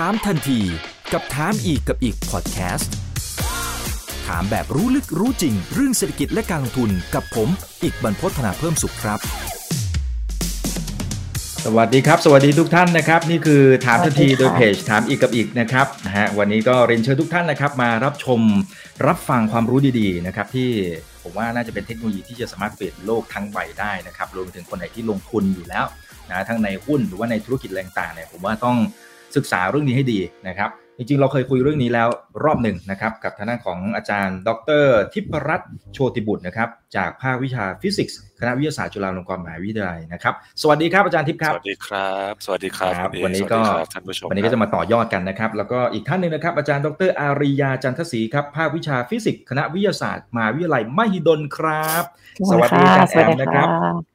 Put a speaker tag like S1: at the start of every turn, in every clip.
S1: ถามทันทีกับถามอีกกับอีกพอดแคสต์ถามแบบรู้ลึกรู้จริง เรื่องเศรษฐกิจและการลงทุนกับผม อีกบรรพฒนาเพิ่มสุขครับ
S2: สวัสดีครับ สวัสดีทุกท่านนะครับ นี่คือถามทันทีโดยเพจถามอีกกับอีกนะครับนะฮะวันนี้ก็เรียนเชิญทุกท่านนะครับ มารับชมรับฟังความรู้ดีๆนะครับที่ผมว่าน่าจะเป็นเทคโนโลยีที่จะสามารถเปลี่ยนโลกทั้งใบได้นะครับรวมถึงคนไหนที่ลงทุนอยู่แล้วนะทั้งในหุ้นหรือว่าในธุรกิจแรงต่างเนี่ยผมว่าต้อง ศึกษาเรื่องนี้ให้ดีนะครับ จริงๆ เราเคยคุยเรื่องนี้แล้วรอบหนึ่งนะครับ กับทางด้านของอาจารย์ ดร ทิพรัตน์โชติบุตรนะครับ จากภาควิชาฟิสิกส์คณะวิทยาศาสตร์จุฬาลงกรณ์มหาวิทยาลัยนะครับ สวัสดีครับอาจารย์ทิพย์ครับ
S3: สวัสดีครับ สวัสดีครับ
S2: ครับ
S3: คุณเอ
S2: วันนี้ก็
S3: สวัสดีครับท่านผู้ชม
S2: วันนี้ก็จะมาต่อยอดกันนะครับ แล้วก็อีกท่านหนึ่งนะครับ อาจารย์ ดร อาริยาจันทศรีครับ ภาควิชาฟิสิกส์คณะวิทยาศาสตร์มหาวิทยาลัยมหิดลครับ สวัสดีอาจารย์แอมนะครับอ่า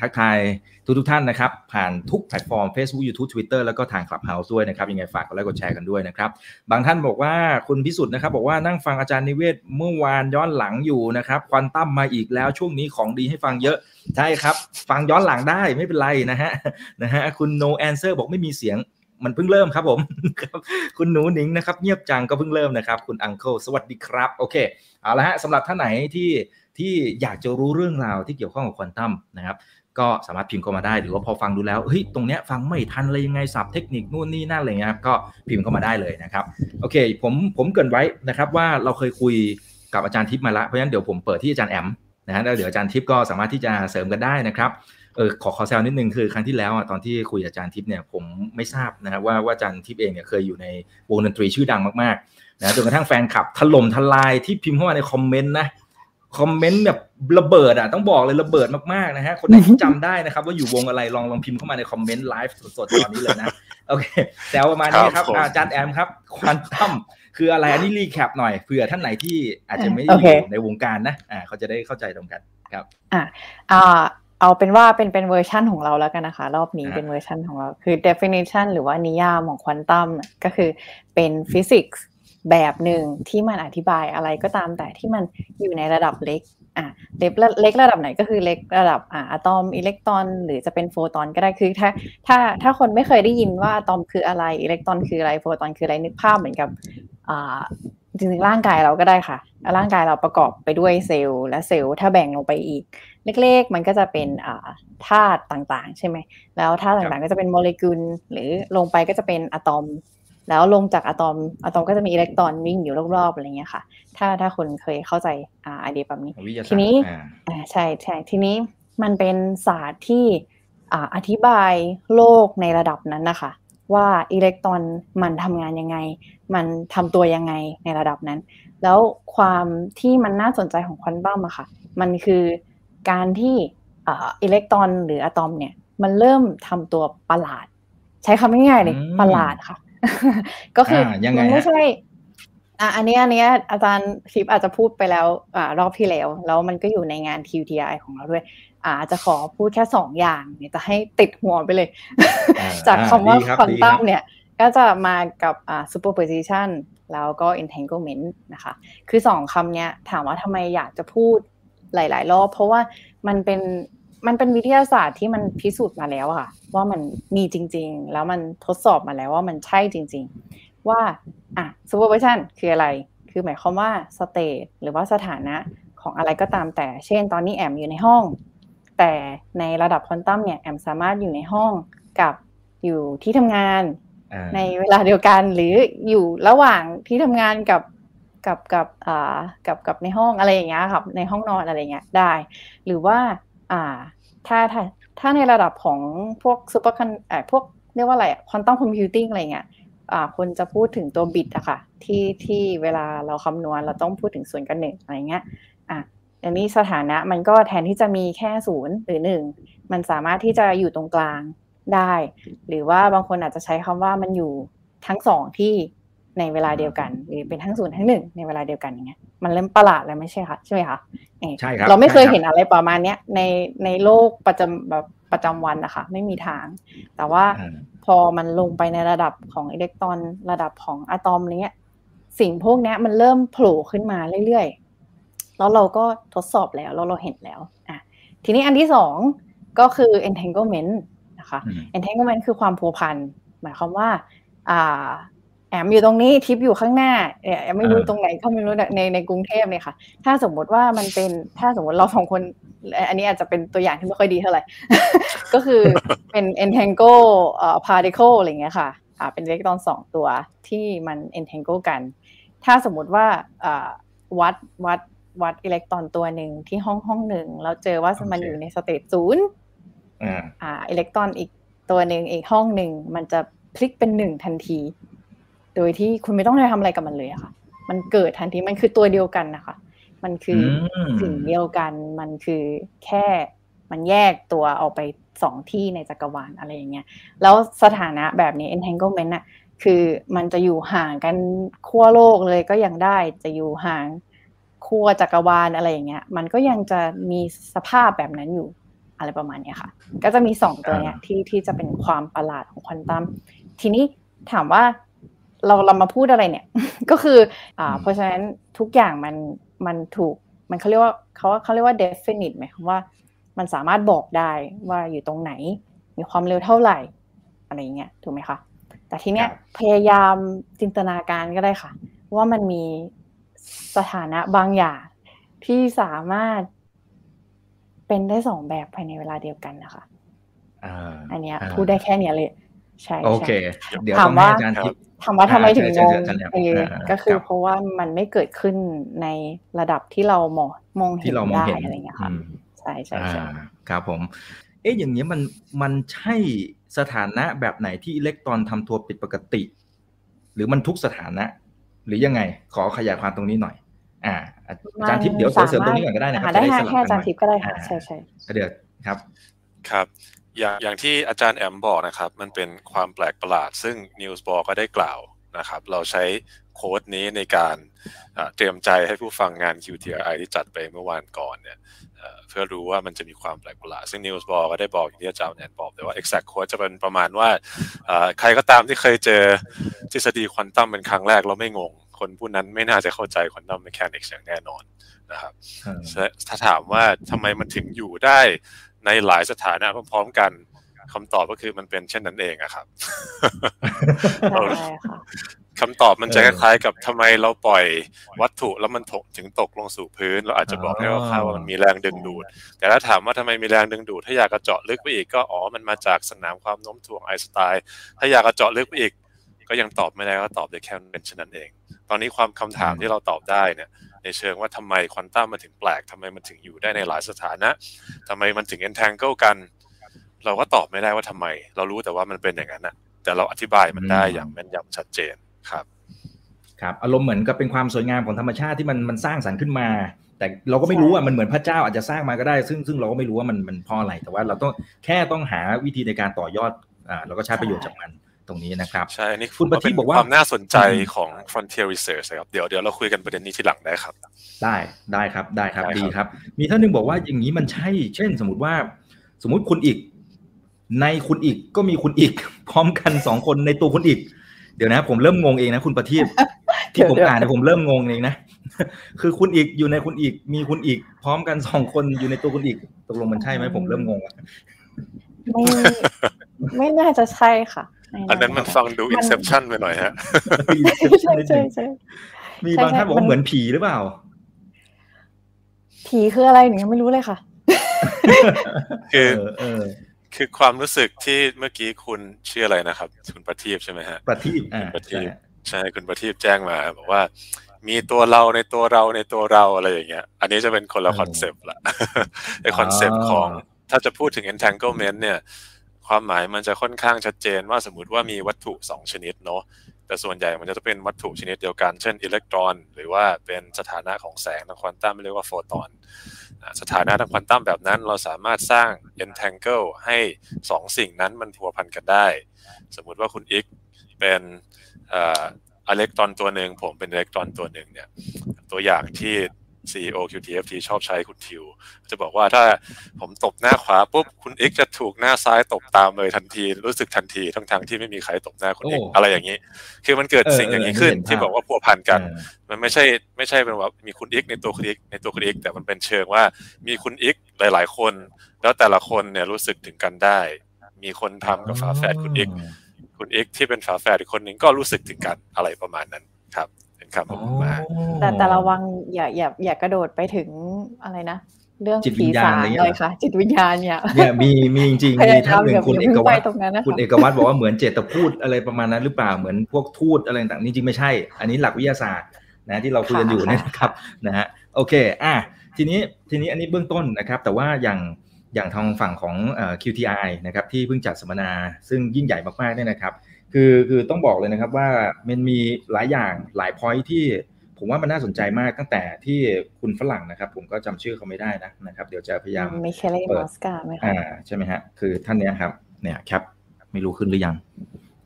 S2: ทักทายทุกทุกท่านนะครับ ผ่านทุกแพลตฟอร์ม Facebook YouTube Twitter แล้วก็ทาง Clubhouse ด้วยนะครับ ยังไงฝากกดไลค์กดแชร์กันด้วยนะครับ บางท่านบอกว่าคุณพิสุทธิ์นะครับ บอกว่านั่งฟังอาจารย์นิเวศเมื่อวานย้อนหลังอยู่นะครับ ควอนตัมมาอีกแล้วช่วงนี้ของดีให้ฟังเยอะ ใช่ครับ ฟังย้อนหลังได้ไม่เป็นไรนะฮะนะฮะคุณ no answer บอกไม่มีเสียงมันเพิ่งเริ่มครับผมครับคุณหนูหนิงนะครับ เงียบจังก็เพิ่งเริ่มนะครับ คุณอังเคิลสวัสดีครับ โอเค เอาละฮะสำหรับท่านไหนที่ ที่อยากจะรู้เรื่องราวที่เกี่ยวข้องกับควอนตัมนะครับก็สามารถพิมพ์เข้ามาได้หรือว่าพอฟังดูแล้วเฮ้ยตรงเนี้ยฟังไม่ทันอะไรยังไงสับเทคนิคนู่นนี่นั่นอะไรเงี้ยครับก็พิมพ์เข้ามาได้เลยนะครับโอเคผมผมเกินไว้นะครับว่าเราเคยคุยกับอาจารย์ทิพย์มาแล้วเพราะฉะนั้นเดี๋ยวผมเปิดที่อาจารย์แอมนะฮะแล้วเดี๋ยวอาจารย์ทิพย์ก็สามารถที่จะเสริมกันได้นะครับเออขอขอแซวนิดนึงคือครั้งที่แล้วอะตอนที่คุยกับอาจารย์ทิพย์เนี่ยผมไม่ทราบนะครับว่าว่าอาจารย์ทิพย์เองเนี่ยเคยอยู่ในวงดนตรีชื่อดังมากๆนะจนกระทั่งแฟนคลับถล่มทลายที่พิมพ์เข้ามาในคอมเมนต์นะ คอมเมนต์แบบระเบิดอะต้องบอกเลยระเบิดมากๆนะฮะคนไหนที่จำได้นะครับ ว่าอยู่วงอะไรลองลองพิมพ์เข้ามาในคอมเมนต์ไลฟ์สดๆตอนนี้เลยนะโอเคแซวประมาณนี้ครับอาจารย์แอมครับควอนตัมคืออะไรอันนี้ recap หน่อยเผื่อท่านไหนที่อาจจะไม่ได้อยู่ในวงการนะอ่าเขาจะได้เข้าใจตรงกันครับ
S4: อะอ่าเอาเป็นว่าเป็นเป็นเวอร์ชั่นของเราแล้วกันนะคะ รอบนี้
S2: อ่า
S4: เป็นเวอร์ชั่นของเราคือ definition หรือว่านิยามของควอนตัมน่ะก็คือเป็นฟิสิกส์ แบบหนึ่งที่มันอธิบายอะไรก็ตามแต่ที่มันอยู่ในระดับเล็กอะเล็กระเล็กระดับไหนก็คือเล็กระดับอ่าอะตอมอิเล็กตรอน หรือจะเป็นโฟตอนก็ได้คือถ้าถ้าถ้าคนไม่เคยได้ยินว่าอะตอมคืออะไรอิเล็กตรอนคืออะไรโฟตอนคืออะไรนึกภาพเหมือนกับอ่าจริงๆร่างกายเราก็ได้ค่ะ ร่างกายเราประกอบไปด้วยเซลล์และเซลล์ถ้าแบ่งลงไปอีก เล็กๆ มันก็จะเป็นธาตุต่างๆ ใช่ไหม แล้วธาตุต่างๆ ก็จะเป็นโมเลกุล หรือลงไปก็จะเป็นอะตอม แล้วลงจากอะตอมอะตอมก็จะมีอิเล็กตรอนวิ่งอยู่รอบๆอะไรเงี้ยค่ะ ถ้าถ้าคนเคยเข้าใจอ่าไอเดียแบบนี้
S2: วิทยาศาสตร์
S4: ทีนี้
S2: อ่า
S4: อ่าใช่ใช่ทีนี้มันเป็นศาสตร์ที่อ่าอธิบายโลกในระดับนั้นนะคะ ว่าอิเล็กตรอนมันทำงานยังไง มันทำตัวยังไงในระดับนั้น แล้วความที่มันน่าสนใจของควอนตัมอะค่ะ มันคือการที่อ่าอิเล็กตรอนหรืออะตอมเนี่ย มันเริ่มทำตัวประหลาด ใช้คำง่ายๆเลย
S2: อืม
S4: ประหลาดค่ะ ก็คืออา
S2: ยังไง
S4: มัไม่
S2: ฮะ
S4: ใช่อะอันนี้อันนี้อาจารย์ทิพย์อาจจะพูดไปแล้วอ่ารอบที่แล้ว แล้วมันก็อยู่ในงาน QTI ของเราด้วย อ่าอาจจะขอพูดแค่สองอย่างเนี่ยจะให้ติดหัวไปเลย
S2: อ่า
S4: จากคำว่า
S2: ดีครับ
S4: ควอนตัม
S2: ดีครับ
S4: เนี่ย ก็จะมากับอ่า superposition แล้วก็ entanglement นะคะ คือสองคำเนี้ยถามว่าทำไมอยากจะพูดหลาย ๆ รอบ เพราะว่ามันเป็น มันเป็นวิทยาศาสตร์ที่มันพิสูจน์มาแล้วอะค่ะ ว่ามันมีจริง ๆ แล้วมันทดสอบมาแล้วว่ามันใช่จริง ๆ ว่าอะ superposition คืออะไร คือหมายความว่า state หรือว่าสถานะของอะไรก็ตามแต่ เช่น ตอนนี้แอมอยู่ในห้อง แต่ในระดับควอนตัมเนี่ยแอมสามารถอยู่ในห้องกับอยู่ที่ทำงาน
S2: อ่า
S4: ในเวลาเดียวกันหรืออยู่ระหว่างที่ทำงานกับกับกับอ่ากับกับในห้องอะไรอย่างเงี้ยครับในห้องนอนอะไรเงี้ยได้ หรือว่า อ่า ถ้าถ้าถ้าในระดับของพวก supercon เอ่อพวกเรียกว่าอะไร quantum computing อะไรเงี้ยอ่าคนจะพูดถึงตัวบิตอะค่ะ ที่ที่เวลาเราคำนวณเราต้องพูดถึงศูนย์กับหนึ่งอะไรเงี้ยอะอันนี้สถานะมันก็แทนที่จะมีแค่ศูนย์หรือหนึ่งมันสามารถที่จะอยู่ตรงกลางได้ หรือว่าบางคนอาจจะใช้คำว่ามันอยู่ทั้งสองที่ ในเวลาเดียวกันหรือเป็นทั้งศูนย์ทั้งหนึ่งในเวลาเดียวกันอย่างเงี้ยมันเริ่มประหลาดแล้วไม่ใช่คะใช่ไหมคะเอ่อ
S2: ใช่ครับ
S4: เราไม่เคย
S2: ใช่ครับ
S4: เห็นอะไรประมาณเนี้ยในในโลกประจำแบบประจำวันนะคะไม่มีทาง แต่ว่า
S2: อ่า
S4: พอมันลงไปในระดับของอิเล็กตรอนระดับของอะตอมอะไรเงี้ยสิ่งพวกเนี้ยมันเริ่มโผล่ขึ้นมาเรื่อยๆ แล้วเราก็ทดสอบแล้วแล้วเราเห็นแล้วอะทีนี้อันที่สองก็คือ entanglement นะคะ
S2: อืม
S4: entanglement คือความพัวพันหมายความว่าอ่า แอมอยู่ตรงนี้ทิปอยู่ข้างหน้าแอมไม่รู้ตรงไหนก็ไม่รู้ในในกรุงเทพเนี่ยค่ะ ถ้าสมมติว่ามันเป็นถ้าสมมติเราสองคน อันนี้อาจจะเป็นตัวอย่างที่ไม่ค่อยดีเท่าไหร่ ก็คือเป็น entangle เอ่อ particle อะไรเงี้ยค่ะอ่าเป็นอิเล็กตรอนสองตัวที่มัน entangle กัน ถ้าสมมติว่าอ่าวัดวัดวัดอิเล็กตรอนตัวหนึ่งที่ห้องห้องหนึ่งเราเจอว่ามันอยู่ใน state ศูนย์อ่าอิเล็กตรอนอีกตัวหนึ่งอีกห้องหนึ่งมันจะพลิกเป็นหนึ่งทันที โดยที่คุณไม่ต้องทำอะไรกับมันเลยค่ะ มันเกิดทันทีมันคือตัวเดียวกันนะคะ มันคือสิ่งเดียวกัน มันคือแค่มันแยกตัวออกไปสองที่ในจักรวาลอะไรอย่างเงี้ย แล้วสถานะแบบนี้ entanglement น่ะคือมันจะอยู่ห่างกันขั้วโลกเลยก็ยังได้จะอยู่ห่างขั้วจักรวาลอะไรอย่างเงี้ย มันก็ยังจะมีสภาพแบบนั้นอยู่อะไรประมาณนี้ค่ะ ก็จะมีสองตัวเนี้ยที่ที่จะเป็นความประหลาดของควอนตัมทีนี้ถามว่า เราเรามาพูดอะไรเนี่ย ก็คืออ่าเพราะฉะนั้นทุกอย่างมันมันถูกมันเขาเรียกว่าเขาเขาเรียกว่า definite หมายความว่า มันสามารถบอกได้ว่าอยู่ตรงไหน มีความเร็วเท่าไหร่ อะไรเงี้ยถูกไหมคะ แต่ทีเนี้ยพยายามจินตนาการก็ได้ค่ะ ว่ามันมีสถานะบางอย่างที่สามารถเป็นได้สองแบบภายในเวลาเดียวกันนะคะอันเนี้ยพูดได้แค่เนี้ยเลย ใช่
S2: โอเค เดี๋ยว
S4: ถามว่าถามว่าทำไมถึงงงก็คือเพราะว่ามันไม่เกิดขึ้นในระดับที่เรามองมองเห็นได้อะไรเงี้ยค่ะใช่ใช่ใช่
S2: ครับผม เอ๊ะอย่างนี้มันมันใช่สถานะแบบไหนที่อิเล็กตรอนทำตัวผิดปกติ หรือมันทุกสถานะ หรือยังไงขอขยายความตรงนี้หน่อย อ่าอาจารย์ทิพย์เดี๋ยวเสริมตรงนี้ก่อนก็ได้นะครับ
S4: ได้แค่อาจารย์ทิพย์ก็ได้ค่ะใช่ใช่
S2: เดี๋ยวครับ
S3: ครับอย่างอย่างที่อาจารย์แอมบอกนะครับ มันเป็นความแปลกประหลาด ซึ่งนิวส์บอกก็ได้กล่าวนะครับ เราใช้โค้ดนี้ในการเตรียมใจให้ผู้ฟังงาน QTI ที่จัดไปเมื่อวานก่อนเนี่ยเพื่อรู้ว่ามันจะมีความแปลกประหลาด ซึ่ง News บอกก็ได้บอกอย่างที่อาจารย์แอนบอกแต่ว่า exact code จะเป็นประมาณว่าใครก็ตามที่เคยเจอทฤษฎีควอนตัมเป็นครั้งแรกเราไม่งง คนผู้นั้นไม่น่าจะเข้าใจควอนตัมแมชานิกส์อย่างแน่นอนนะครับถ้าถามว่าทำไมมันถึงอยู่ได้ ในหลายสถานะพร้อมๆกันคำตอบก็คือมันเป็นเช่นนั้นเองอะครับคำตอบมันจะคล้ายๆกับทำไมเราปล่อยวัตถุแล้วมันถกถึงตกลงสู่พื้น เราอาจจะบอกได้ว่าว่ามันมีแรงดึงดูด แต่ถ้าถามว่าทำไมมีแรงดึงดูด ถ้าอยากกระเจาะลึกไปอีกก็อ๋อมันมาจากสนามความโน้มถ่วงไอน์สไตน์ถ้าอยากกระเจาะลึกไปอีก ก็ยังตอบไม่ได้ก็ตอบได้แค่เป็นเช่นนั้นเอง ตอนนี้ความคำถามที่เราตอบได้เนี่ย ในเชิงว่าทำไมควอนตัมมันถึงแปลกทำไมมันถึงอยู่ได้ในหลายสถานะทำไมมันถึงเอนแทงเกิลกัน เราก็ตอบไม่ได้ว่าทำไม เรารู้แต่ว่ามันเป็นอย่างนั้นนะแต่เราอธิบายมันได้อย่างแม่นยำชัดเจนครับ
S2: ครับอารมณ์เหมือนกับเป็นความสวยงามของธรรมชาติที่มันมันสร้างสรรค์ขึ้นมา แต่เราก็ไม่รู้ว่ามันเหมือนพระเจ้าอาจจะสร้างมาก็ได้ ซึ่งซึ่งเราก็ไม่รู้ว่ามันมันเพราะอะไรแต่ว่าเราต้องแค่ต้องหาวิธีในการต่อยอดอ่าเราก็ใช้ประโยชน์จากมัน ตรงนี้นะครับ
S3: ใช่นี่คุณประทีบอกว่าความน่าสนใจของ frontier research ครับเดี๋ยวเดี๋ยวเราคุยกันประเด็นนี้ทีหลังได้ครับ
S2: ได้ได้ครับได้ครับดีครับ มีท่านหนึ่งบอกว่าอย่างนี้มันใช่ เช่น สมมติว่า สมมติคุณอีก ในคุณอีกก็มีคุณอีก พร้อมกันสองคนในตัวคุณอีก เดี๋ยวนะ ผมเริ่มงงเองนะ คุณประทีปที่ผมอ่านเนี่ยผมเริ่มงงเองนะคือคุณอีกอยู่ในคุณอีก มีคุณอีก พร้อมกันสองคนอยู่ในตัวคุณอีกตกลงมันใช่ไหมผมเริ่มงง
S4: ไม่ไม่น่าจะใช่ค่ะ
S3: อันนั้นมันฟังดูอินเซปชันไปหน่อยฮะ
S4: ใช่ใช่ใช่
S2: มีบางท่านบอกเหมือนผีหรือเปล่า
S4: ผีคืออะไรหนูยังไม่รู้เลยค่ะ
S3: คือคือความรู้สึกที่เมื่อกี้คุณชื่ออะไรนะครับ คุณประทีปใช่ไหมฮะ
S2: ประทีปอ่า
S3: ประทีปใช่คุณประทีปแจ้งมาบอกว่า มีตัวเราในตัวเราในตัวเราอะไรอย่างเงี้ย อันนี้จะเป็นคนละคอนเซปต์ละไอคอนเซปต์ของถ้าจะพูดถึง entanglement เนี่ย ความหมายมันจะค่อนข้างชัดเจนว่าสมมติว่ามีวัตถุ 2 ชนิดเนาะแต่ส่วนใหญ่มันจะเป็นวัตถุชนิดเดียวกัน เช่นอิเล็กตรอน หรือว่าเป็นสถานะของแสงทางควอนตัมเรียกว่าโฟตอน สถานะทางควอนตัมแบบนั้นเราสามารถสร้าง entangle ให้ 2 สิ่งนั้นมันพัวพันกันได้ สมมุติว่าคุณ x เป็นอิเล็กตรอนตัวหนึ่งผมเป็นอิเล็กตรอนตัวหนึ่งเนี่ยตัวอย่างที่ CEO QTFT ชอบใช้คุณทิว จะบอกว่าถ้าผมตบหน้าขวาปุ๊บคุณ X จะถูกหน้าซ้ายตบตามเลยทันที รู้สึกทันทีทั้งทางที่ไม่มีใครตบหน้าคุณ X อะไรอย่างนี้ คือมันเกิดสิ่งอย่างนี้ขึ้นที่บอกว่าพัวพันกัน มันไม่ใช่ไม่ใช่เป็นว่ามีคุณ X ในตัวคุณ X ในตัวคุณ X แต่มันเป็นเชิงว่ามีคุณ X หลาย ๆ คน แล้วแต่ละคนเนี่ยรู้สึกถึงกันได้ มีคนทำกับฝาแฝดคุณ X คุณเอ็กที่เป็นฝาแฝดอีกคนหนึ่งก็รู้สึกถึงกันอะไรประมาณนั้นครับ เป็นคำมา
S4: แต่แต่ระวังอย่าอย่าอย่ากระโดดไปถึงอะไรนะเรื่องผีสางเลยค่ะ จิตวิญญาณเนี่ย
S2: เนี่ยมีมีจริงมีท่านหนึ่งคุณเอกวัตคุณเอกวัตบอกว่าเหมือนเจตพูดอะไรประมาณนั้นหรือเปล่าเหมือนพวกทูตอะไรต่างๆจริงไม่ใช่ อันนี้หลักวิทยาศาสตร์นะที่เราคุยกันอยู่นะครับนะฮะโอเคอะทีนี้ทีนี้อันนี้เบื้องต้นนะครับ แต่ว่าอย่างอย่างทางฝั่งของ QTI นะครับที่เพิ่งจัดสัมมนา ซึ่งยิ่งใหญ่มากๆเนี่ยนะครับ คือคือต้องบอกเลยนะครับว่ามันมีหลายอย่างหลายพอยที่ผมว่ามันน่าสนใจมากตั้งแต่ที่คุณฝรั่งนะครับ ผมก็จำชื่อเขาไม่ได้นะนะครับ เดี๋ยวจะพยายาม
S4: มิเคเลมอสกาไหมคะอ่า
S2: ใช่ไหมฮะคือท่านเนี้ยครับเนี่ยครับไม่รู้ขึ้นหรือยัง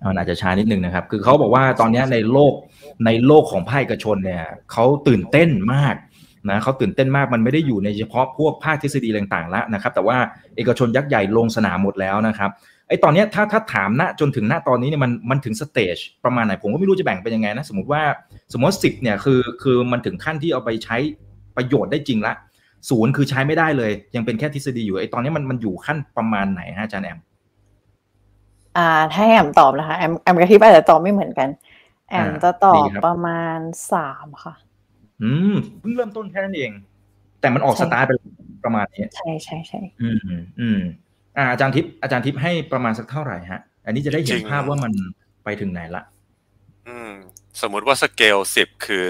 S2: มันอาจจะช้านิดนึงนะครับ คือเขาบอกว่าตอนนี้ในโลกในโลกของภาคเอกชนเนี่ยเขาตื่นเต้นมากนะเขาตื่นเต้นมากมันไม่ได้อยู่ในเฉพาะพวกภาคทฤษฎีต่างๆแล้วนะครับ แต่ว่าเอกชนยักษ์ใหญ่ลงสนามหมดแล้วนะครับ ไอ้ตอนนี้ถ้าถ้าถามณจนถึงณตอนนี้เนี่ยมันมันถึงสเตจประมาณไหนผมก็ไม่รู้จะแบ่งเป็นยังไงนะ สมมติว่าสมมติสิบเนี่ยคือคือมันถึงขั้นที่เอาไปใช้ประโยชน์ได้จริงละศูนย์คือใช้ไม่ได้เลย ยังเป็นแค่ทฤษฎีอยู่ไอ้ตอนนี้มันมันอยู่ขั้นประมาณไหนฮะอาจารย์แอม
S4: อ่าถ้าแอมตอบนะคะแอมแอมกับพี่อาจจะตอบไม่เหมือนกัน แอมจะตอบประมาณสามค่ะ
S2: อืมเพิ่งเริ่มต้นแค่นั้นเอง แต่มันออกสตาร์ทไปประมาณนี้
S4: ใช่ใช่ใช่
S2: อืมอืม อาจารย์ทิพย์อาจารย์ทิพย์ให้ประมาณสักเท่าไหร่ฮะ อันนี้จะได้เห็นภาพว่ามันไปถึงไหนละ
S3: อืม สมมุติว่าสเกลสิบคือ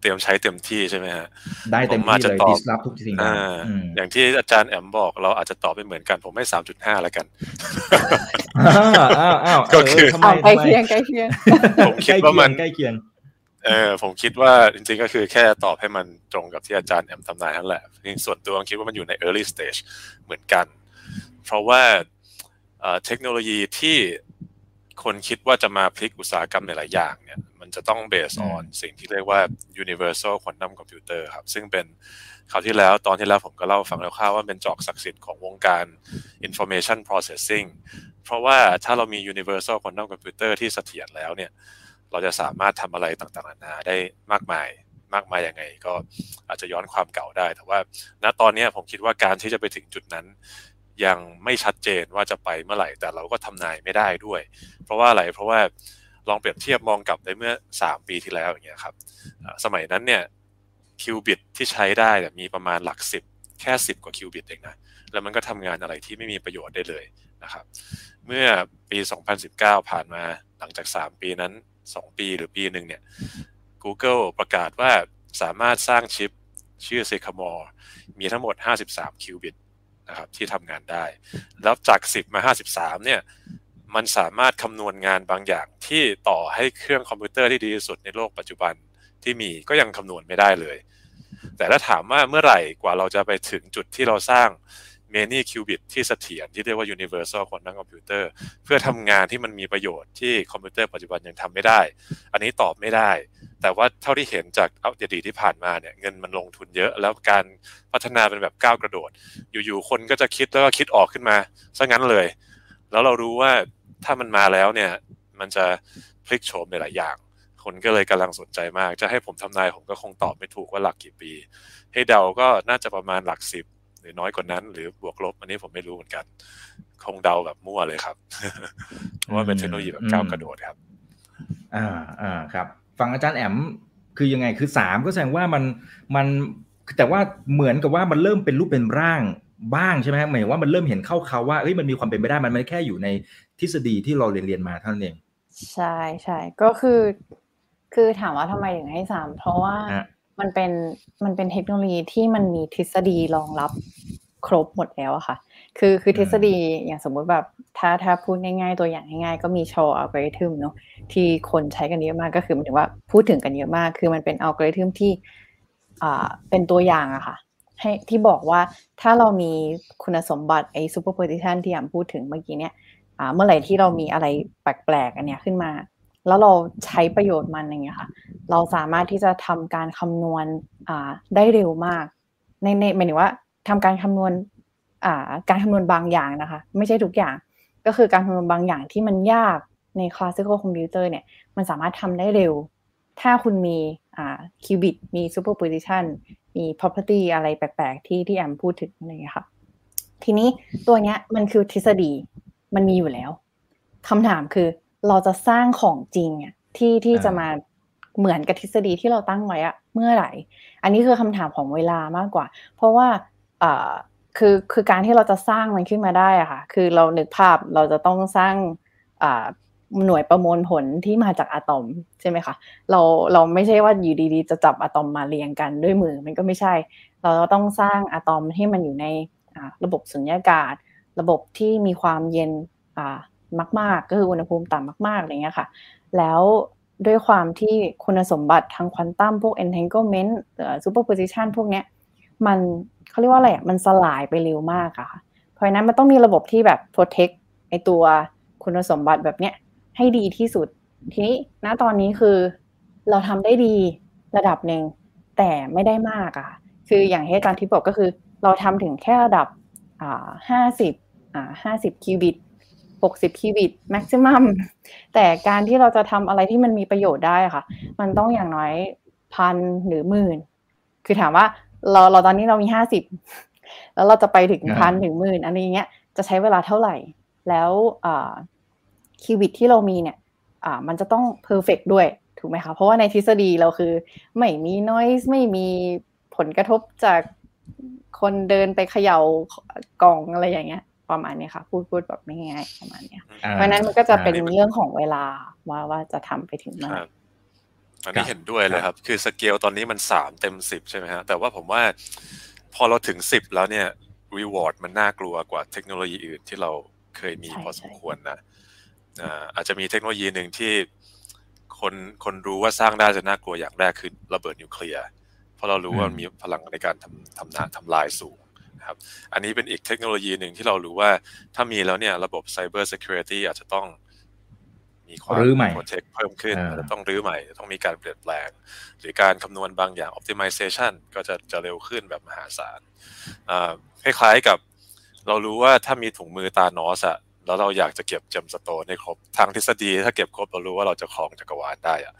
S3: เตรียมใช้เต็มที่ใช่ไหมฮะ
S2: ได้เต็มที่เลยดิสลอฟทุกสิ่ง
S3: อย่างที่อาจารย์แอมบอกเราอาจจะตอบไม่เหมือนกัน ผมให้สามจุดห้าแล้วกัน
S2: ก็คือ
S4: ใกล้เคียงใกล้เคียง
S3: ผมคิดว่ามัน
S2: ใกล้เคียง
S3: เออผมคิดว่าจริงๆก็คือแค่ตอบให้มันตรงกับที่อาจารย์แอมทำนายนั่นแหละส่วนตัวคิดว่ามันอยู่ใน early stage เหมือนกัน เพราะว่าเทคโนโลยีที่คนคิดว่าจะมาพลิกอุตสาหกรรมในหลายอย่างเนี่ยมันจะต้องเบสออนสิ่งที่เรียกว่า universal quantum computer ครับ ซึ่งเป็นคราวที่แล้วตอนที่แล้วผมก็เล่าฟังแล้วข้าวว่าเป็นจอกศักดิ์สิทธิ์ของวงการ information processing เพราะว่าถ้าเรามี universal quantum computer ที่เสถียรแล้วเนี่ย เราจะสามารถทำอะไรต่าง ๆ นานาได้มากมายมากมายยังไง ก็อาจจะย้อนความเก่าได้ แต่ว่าณตอนนี้ผมคิดว่าการที่จะไปถึงจุดนั้น ยังไม่ชัดเจนว่าจะไปเมื่อไหร่ แต่เราก็ทำนายไม่ได้ด้วย เพราะว่าอะไรเพราะว่าลองเปรียบเทียบมองกลับในเมื่อ 3 ปีที่แล้วอย่างเงี้ยครับสมัยนั้นเนี่ยคิวบิตที่ใช้ได้มีประมาณหลักสิบแค่ 10 กว่าคิวบิตเองนะแล้วมันก็ทำงานอะไรที่ไม่มีประโยชน์ได้เลยนะครับ เมื่อปี 2019 ผ่านมาหลังจาก 3 ปีนั้น 2 ปีหรือปีหนึ่งเนี่ย Google ประกาศว่าสามารถสร้างชิปชื่อ Sycamore มีทั้งหมด 53 qubit นะครับที่ทำงานได้ แล้วจาก 10 มา 53 เนี่ยมันสามารถคำนวณงานบางอย่างที่ต่อให้เครื่องคอมพิวเตอร์ที่ดีที่สุดในโลกปัจจุบันที่มีก็ยังคำนวณไม่ได้เลย แต่ถ้าถามว่าเมื่อไหร่กว่าเราจะไปถึงจุดที่เราสร้าง many qubit ที่เสถียรที่เรียกว่า universal quantum computer เพื่อทำงานที่มันมีประโยชน์ที่คอมพิวเตอร์ปัจจุบันยังทำไม่ได้ อันนี้ตอบไม่ได้ แต่ว่าเท่าที่เห็นจากอดีตที่ผ่านมาเนี่ยเงินมันลงทุนเยอะ แล้วการพัฒนาเป็นแบบก้าวกระโดด อยู่ๆคนก็จะคิดแล้วก็คิดออกขึ้นมาซะงั้นเลย แล้วเรารู้ว่าถ้ามันมาแล้วเนี่ยมันจะพลิกโฉมในหลายอย่างคนก็เลยกำลังสนใจมาก จะให้ผมทำนายผมก็คงตอบไม่ถูกว่าหลักกี่ปี ให้เดาก็น่าจะประมาณหลักสิบ รือน้อยกว่านั้น หรือบวกลบ อันนี้ผมไม่รู้เหมือนกัน คงเดาแบบมั่วเลยครับเพราะว่าเป็นเทคโนโลยีแบบก้าวกระโดดครับ
S2: อ่าอ่าครับ ฟังอาจารย์แอมคือยังไงคือสามก็แสดงว่ามันมันแต่ว่าเหมือนกับว่ามันเริ่มเป็นรูปเป็นร่างบ้างใช่ไหมหมายว่ามันเริ่มเห็นเข้าเขาว่าเอ้ยมันมีความเป็นไปได้มันไม่แค่อยู่ในทฤษฎีที่เราเรียนเรียนมาเท่านั้นเอง
S4: ใช่ใช่ก็คือ คือถามว่าทำไมถึงให้สามเพราะว่า มันเป็นมันเป็นเทคโนโลยีที่มันมีทฤษฎีรองรับครบหมดแล้วอะค่ะ คือคือทฤษฎีอย่างสมมุติแบบถ้าถ้าพูดง่ายๆ ตัวอย่างง่ายๆ ก็มี Shor's algorithm เนาะที่คนใช้กันเยอะมากก็คือหมายถึงว่าพูดถึงกันเยอะมาก คือมันเป็นอัลกอริทึมที่อ่าเป็นตัวอย่างอะค่ะ ให้ที่บอกว่าถ้าเรามีคุณสมบัติไอ้ superposition ที่แอมพูดถึงเมื่อกี้เนี่ยอ่าเมื่อไหร่ที่เรามีอะไรแปลกๆอันเนี้ยขึ้นมา แล้วเราใช้ประโยชน์มันอย่างเงี้ยค่ะ เราสามารถที่จะทำการคำนวณอ่าได้เร็วมาก ในในหมายถึงว่าทำการคำนวณอ่าการคำนวณบางอย่างนะคะ ไม่ใช่ทุกอย่างก็คือการคำนวณบางอย่างที่มันยากใน classical computer เนี่ยมันสามารถทำได้เร็ว ถ้าคุณมีอ่า qubit มี superposition มี property อะไรแปลก ๆ ที่ที่แอมพูดถึงอะไรอย่างเงี้ยค่ะ ทีนี้ตัวเนี้ยมันคือทฤษฎีมันมีอยู่แล้วคำถามคือ เราจะสร้างของจริงอะที่ที่จะมาเหมือนกับทฤษฎีที่เราตั้งไว้อะเมื่อไหร่ อันนี้คือคำถามของเวลามากกว่า เพราะว่าอ่าคือคือการที่เราจะสร้างมันขึ้นมาได้อะค่ะ คือเรานึกภาพเราจะต้องสร้างอ่าหน่วยประมวลผลที่มาจากอะตอมใช่ไหมคะเราเราไม่ใช่ว่าอยู่ดีๆ จะจับอะตอมมาเรียงกันด้วยมือมันก็ไม่ใช่ เราต้องสร้างอะตอมที่มันอยู่ในระบบสุญญากาศ ระบบที่มีความเย็น มาก ๆ ก็คืออุณหภูมิต่ำมากๆอะไรเงี้ยค่ะ แล้วด้วยความที่คุณสมบัติทางควอนตัมพวก entanglement superposition พวกเนี้ยมันเขาเรียกว่าอะไรอะมันสลายไปเร็วมากอะค่ะ เพราะฉะนั้นมันต้องมีระบบที่แบบ protect ไอตัวคุณสมบัติแบบเนี้ยให้ดีที่สุด ทีนี้ณตอนนี้คือเราทำได้ดีระดับหนึ่งแต่ไม่ได้มากอะคืออย่างที่อาจารย์ที่บอกก็คือ เราทำถึงแค่ระดับห้าสิบห้าสิบคิวบิต หกสิบคิวบิตแม็กซิมัมแต่การที่เราจะทำอะไรที่มันมีประโยชน์ได้ค่ะ มันต้องอย่างน้อยพันหรือหมื่น คือถามว่าเราเราตอนนี้เรามีห้าสิบแล้วเราจะไปถึงพันถึงหมื่นอันนี้เงี้ยจะใช้เวลาเท่าไหร่ แล้วคิวบิตที่เรามีเนี่ยมันจะต้องเพอร์เฟกด้วยถูกไหมคะ เพราะว่าในทฤษฎีเราคือ ไม่มีนอยส์ไม่มีผลกระทบจากคนเดินไปเขย่ากล่องอะไรอย่างเงี้ย ประมาณนี้ค่ะ พูดพูดแบบไม่ง่ายประมาณนี้เพราะนั้นมันก็จะเป็นเรื่องของเวลาว่าว่าจะทำไปถึงเมื่อไหร่
S3: อันนี้เห็นด้วยเลยครับ คือสเกลตอนนี้มันสามเต็มสิบใช่ไหมฮะ แต่ว่าผมว่าพอเราถึงสิบแล้วเนี่ย reward มันน่ากลัวกว่าเทคโนโลยีอื่นที่เราเคยมีพอสมควรนะอาจจะมีเทคโนโลยีหนึ่งที่คนคนรู้ว่าสร้างได้จะน่ากลัวอย่างแรกคือระเบิดนิวเคลียร์เพราะเรารู้ว่ามีพลังในการทำทำนาทำลายสูง นะครับ อันนี้เป็นอีกเทคโนโลยีหนึ่งที่เรารู้ว่าถ้ามีแล้วเนี่ยระบบ Cyber Security อาจจะต้องมีความโปรเทคเพิ่มขึ้นอาจจะต้องรื้อใหม่ต้องมีการเปลี่ยนแปลง หรือการคำนวณบางอย่าง optimization ก็จะจะเร็วขึ้นแบบมหาศาลคล้ายๆกับเรารู้ว่าถ้ามีถุงมือตานอสอะแล้วเราอยากจะเก็บเจมสโตนให้ครบทางทฤษฎีถ้าเก็บครบเรารู้ว่าเราจะครองจักรวาลได้อะ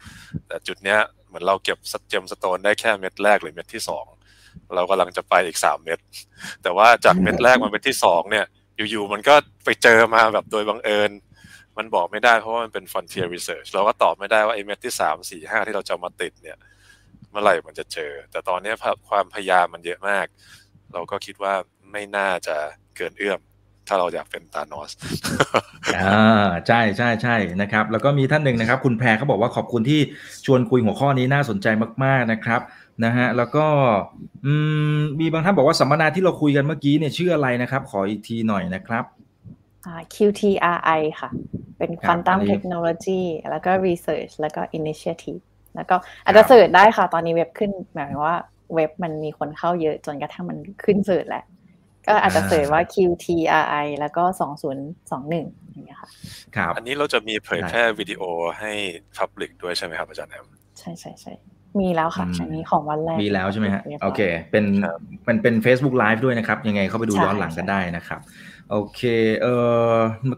S3: แต่จุดเนี้ยเหมือนเราเก็บเจมสโตนได้แค่เม็ดแรกหรือเม็ดที่สอง เรากำลังจะไปอีกสามเม็ดแต่ว่าจากเม็ดแรกมาเม็ดที่สองเนี่ย อยู่ๆมันก็ไปเจอมาแบบโดยบังเอิญ มันบอกไม่ได้เพราะว่ามันเป็น frontier research เราก็ตอบไม่ได้ว่าไอ้เม็ดที่สามสี่ห้าที่เราจะมาติดเนี่ย เมื่อไหร่มันจะเจอ แต่ตอนนี้ความพยายามมันเยอะมาก เราก็คิดว่าไม่น่าจะเกินเอื้อมถ้าเราอยากเป็นตานอส
S2: อ่าใช่ใช่ใช่นะครับ แล้วก็มีท่านหนึ่งนะครับ คุณแพรเขาบอกว่าขอบคุณที่ชวนคุยหัวข้อนี้น่าสนใจมาก ๆนะครับ นะฮะแล้วก็มีบางท่านบอกว่าสัมมนาที่เราคุยกันเมื่อกี้เนี่ยชื่ออะไรนะครับ ขออีกทีหน่อยนะครับ
S4: QTRI ค่ะ เป็น Quantum Technology แล้วก็ Research แล้วก็ Initiative แล้วก็อาจจะเสิร์ชได้ค่ะ ตอนนี้เว็บขึ้นหมายว่าเว็บมันมีคนเข้าเยอะจนกระทั่งมันขึ้นเสิร์ชแหละก็อาจจะเสิร์ชว่า QTRI แล้วก็ 2021อย่างเงี้ยค่ะ
S2: ครับ
S3: อันนี้เราจะมีเผยแพร่วิดีโอให้ Public ด้วยใช่ไหมครับอาจารย์แอม
S4: ใช่ใช่ใช่ มีแล้วค่ะอันนี้ของวันแรก
S2: มีแล้วใช่ไหมฮะโอเค เป็นมันเป็น Facebook Live ด้วยนะครับ ยังไงเข้าไปดูย้อนหลังกันได้นะครับ โอเคเออ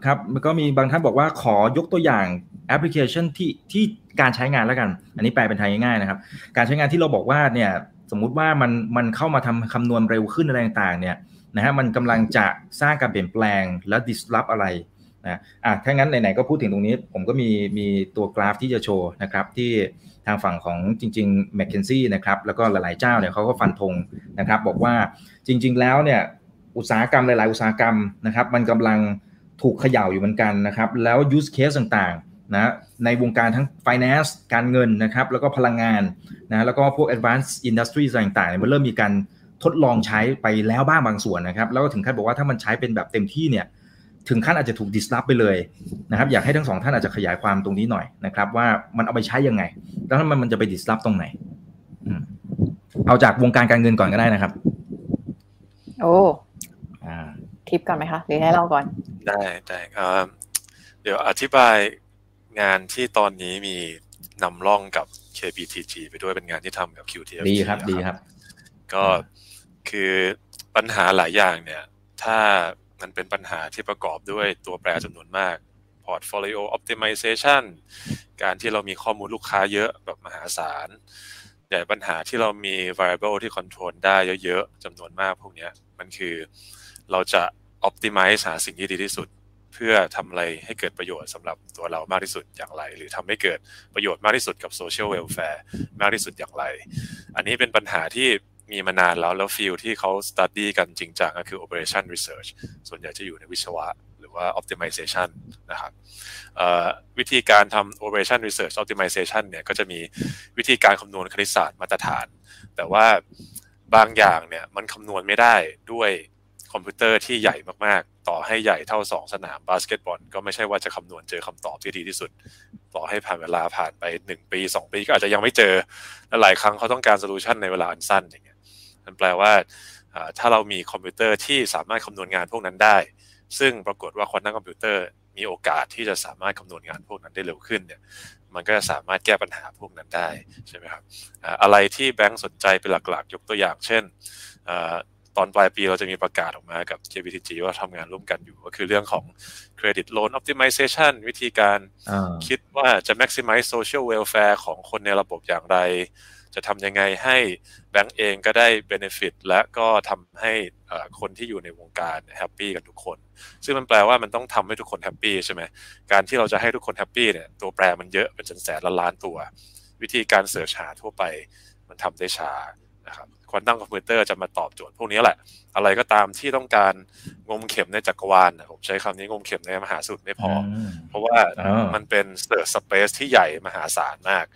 S2: ครับมันก็มีบางท่านบอกว่าขอยกตัวอย่างแอปพลิเคชันที่ที่การใช้งานแล้วกัน อันนี้แปลเป็นไทยง่ายๆนะครับ การใช้งานที่เราบอกว่าเนี่ยสมมุติว่ามันมันเข้ามาทำคำนวณเร็วขึ้นอะไรต่างๆเนี่ยนะฮะมันกำลังจะสร้างการเปลี่ยนแปลงและ disrupt อะไรนะอะถ้างั้นไหนๆก็พูดถึงตรงนี้ ผมก็มีมีตัวกราฟที่จะโชว์นะครับที่ ทางฝั่งของจริงๆ m c k เคนซี่นะครับแล้วก็หลายๆเจ้าเนี่ยเขาก็ฟันธงนะครับ บอกว่าจริง ๆ แล้วเนี่ยอุตสาหกรรมหลาย ๆ อุตสาหกรรมนะครับ มันกำลังถูกเขย่าอยู่เหมือนกันนะครับ แล้ว use case ต่างๆนะในวงการทั้ง finance การเงินนะครับ แล้วก็พลังงานนะแล้วก็พวก advanced industry ต่างๆมันเริ่มมีการทดลองใช้ไปแล้วบ้างบางส่วนนะครับ แล้วก็ถึงขั้นบอกว่าถ้ามันใช้เป็นแบบเต็มที่เนี่ย ถึงขั้นอาจจะถูกดิสลอฟไปเลยนะครับ อยากให้ทั้งสองท่านอาจจะขยายความตรงนี้หน่อยนะครับ ว่ามันเอาไปใช้ยังไง แล้วมันมันจะไปดิสลอฟตรงไหนเอาจากวงการการเงินก่อนก็ได้นะครับ
S4: โอ้ทิปก่อนไหมคะหรือให้เราก่อน
S3: ได้ได้เดี๋ยวอธิบายงานที่ตอนนี้มีนำร่องกับ KBTG ไปด้วยเป็นงานที่ทำกับ QTF
S2: ดีครับดีครับ
S3: ก็คือปัญหาหลายอย่างเนี่ย ถ้า มันเป็นปัญหาที่ประกอบด้วยตัวแปรจำนวนมาก portfolio optimization การที่เรามีข้อมูลลูกค้าเยอะแบบมหาศาลแต่ปัญหาที่เรามี variable ที่ control ได้เยอะๆจำนวนมากพวกนี้มันคือเราจะ optimize หาสิ่งที่ดีที่สุด เพื่อทำอะไรให้เกิดประโยชน์สำหรับตัวเรามากที่สุดอย่างไร หรือทำให้เกิดประโยชน์มากที่สุดกับ social welfare มากที่สุดอย่างไร อันนี้เป็นปัญหาที่ มีมานานแล้ว แล้ว field ที่เขา study กันจริงจังก็คือ operation research ส่วนใหญ่จะอยู่ในวิศวะ หรือว่า optimization นะครับวิธีการทำ operation research optimization เนี่ยก็จะมีวิธีการคำนวณคณิตศาสตร์มาตรฐาน แต่ว่าบางอย่างเนี่ยมันคำนวณไม่ได้ด้วยคอมพิวเตอร์ที่ใหญ่มากๆ ต่อให้ใหญ่เท่าสองสนามบาสเกตบอลก็ไม่ใช่ว่าจะคำนวณเจอคำตอบที่ดีที่สุด ต่อให้ผ่านเวลาผ่านไปหนึ่งปีสองปีก็อาจจะยังไม่เจอและหลายครั้งเขาต้องการ solution ในเวลาอันสั้นอย่างเงี้ย มันแปลว่าถ้าเรามีคอมพิวเตอร์ที่สามารถคำนวณงานพวกนั้นได้ ซึ่งปรากฏว่าคนนั่งคอมพิวเตอร์มีโอกาสที่จะสามารถคำนวณงานพวกนั้นได้เร็วขึ้นเนี่ยมันก็จะสามารถแก้ปัญหาพวกนั้นได้ใช่ไหมครับอะไรที่แบงก์สนใจเป็นหลักๆ ยกตัวอย่าง เช่นตอนปลายปีเราจะมีประกาศออกมากับ JBTG ว่าทำงานร่วมกันอยู่ ก็คือเรื่องของ Credit Loan Optimization วิธีการคิดว่าจะ maximize social welfare ของคนในระบบอย่างไร จะทำยังไงให้แบงก์เองก็ได้ benefit และก็ทำให้คนที่อยู่ในวงการ happy กันทุกคน ซึ่งมันแปลว่ามันต้องทำให้ทุกคน happy ใช่ไหมการที่เราจะให้ทุกคน happy เนี่ยตัวแปรมันเยอะเป็นแสนล้านล้านตัว วิธีการ search หาทั่วไปมันทำได้ช้านะครับ quantum computer จะมาตอบโจทย์พวกนี้แหละ อะไรก็ตามที่ต้องการงมเข็มในจักรวาลผมใช้คำนี้งมเข็มในมหาสมุทรไม่พอ เพราะว่ามันเป็น search space ที่ใหญ่มหาศาลมาก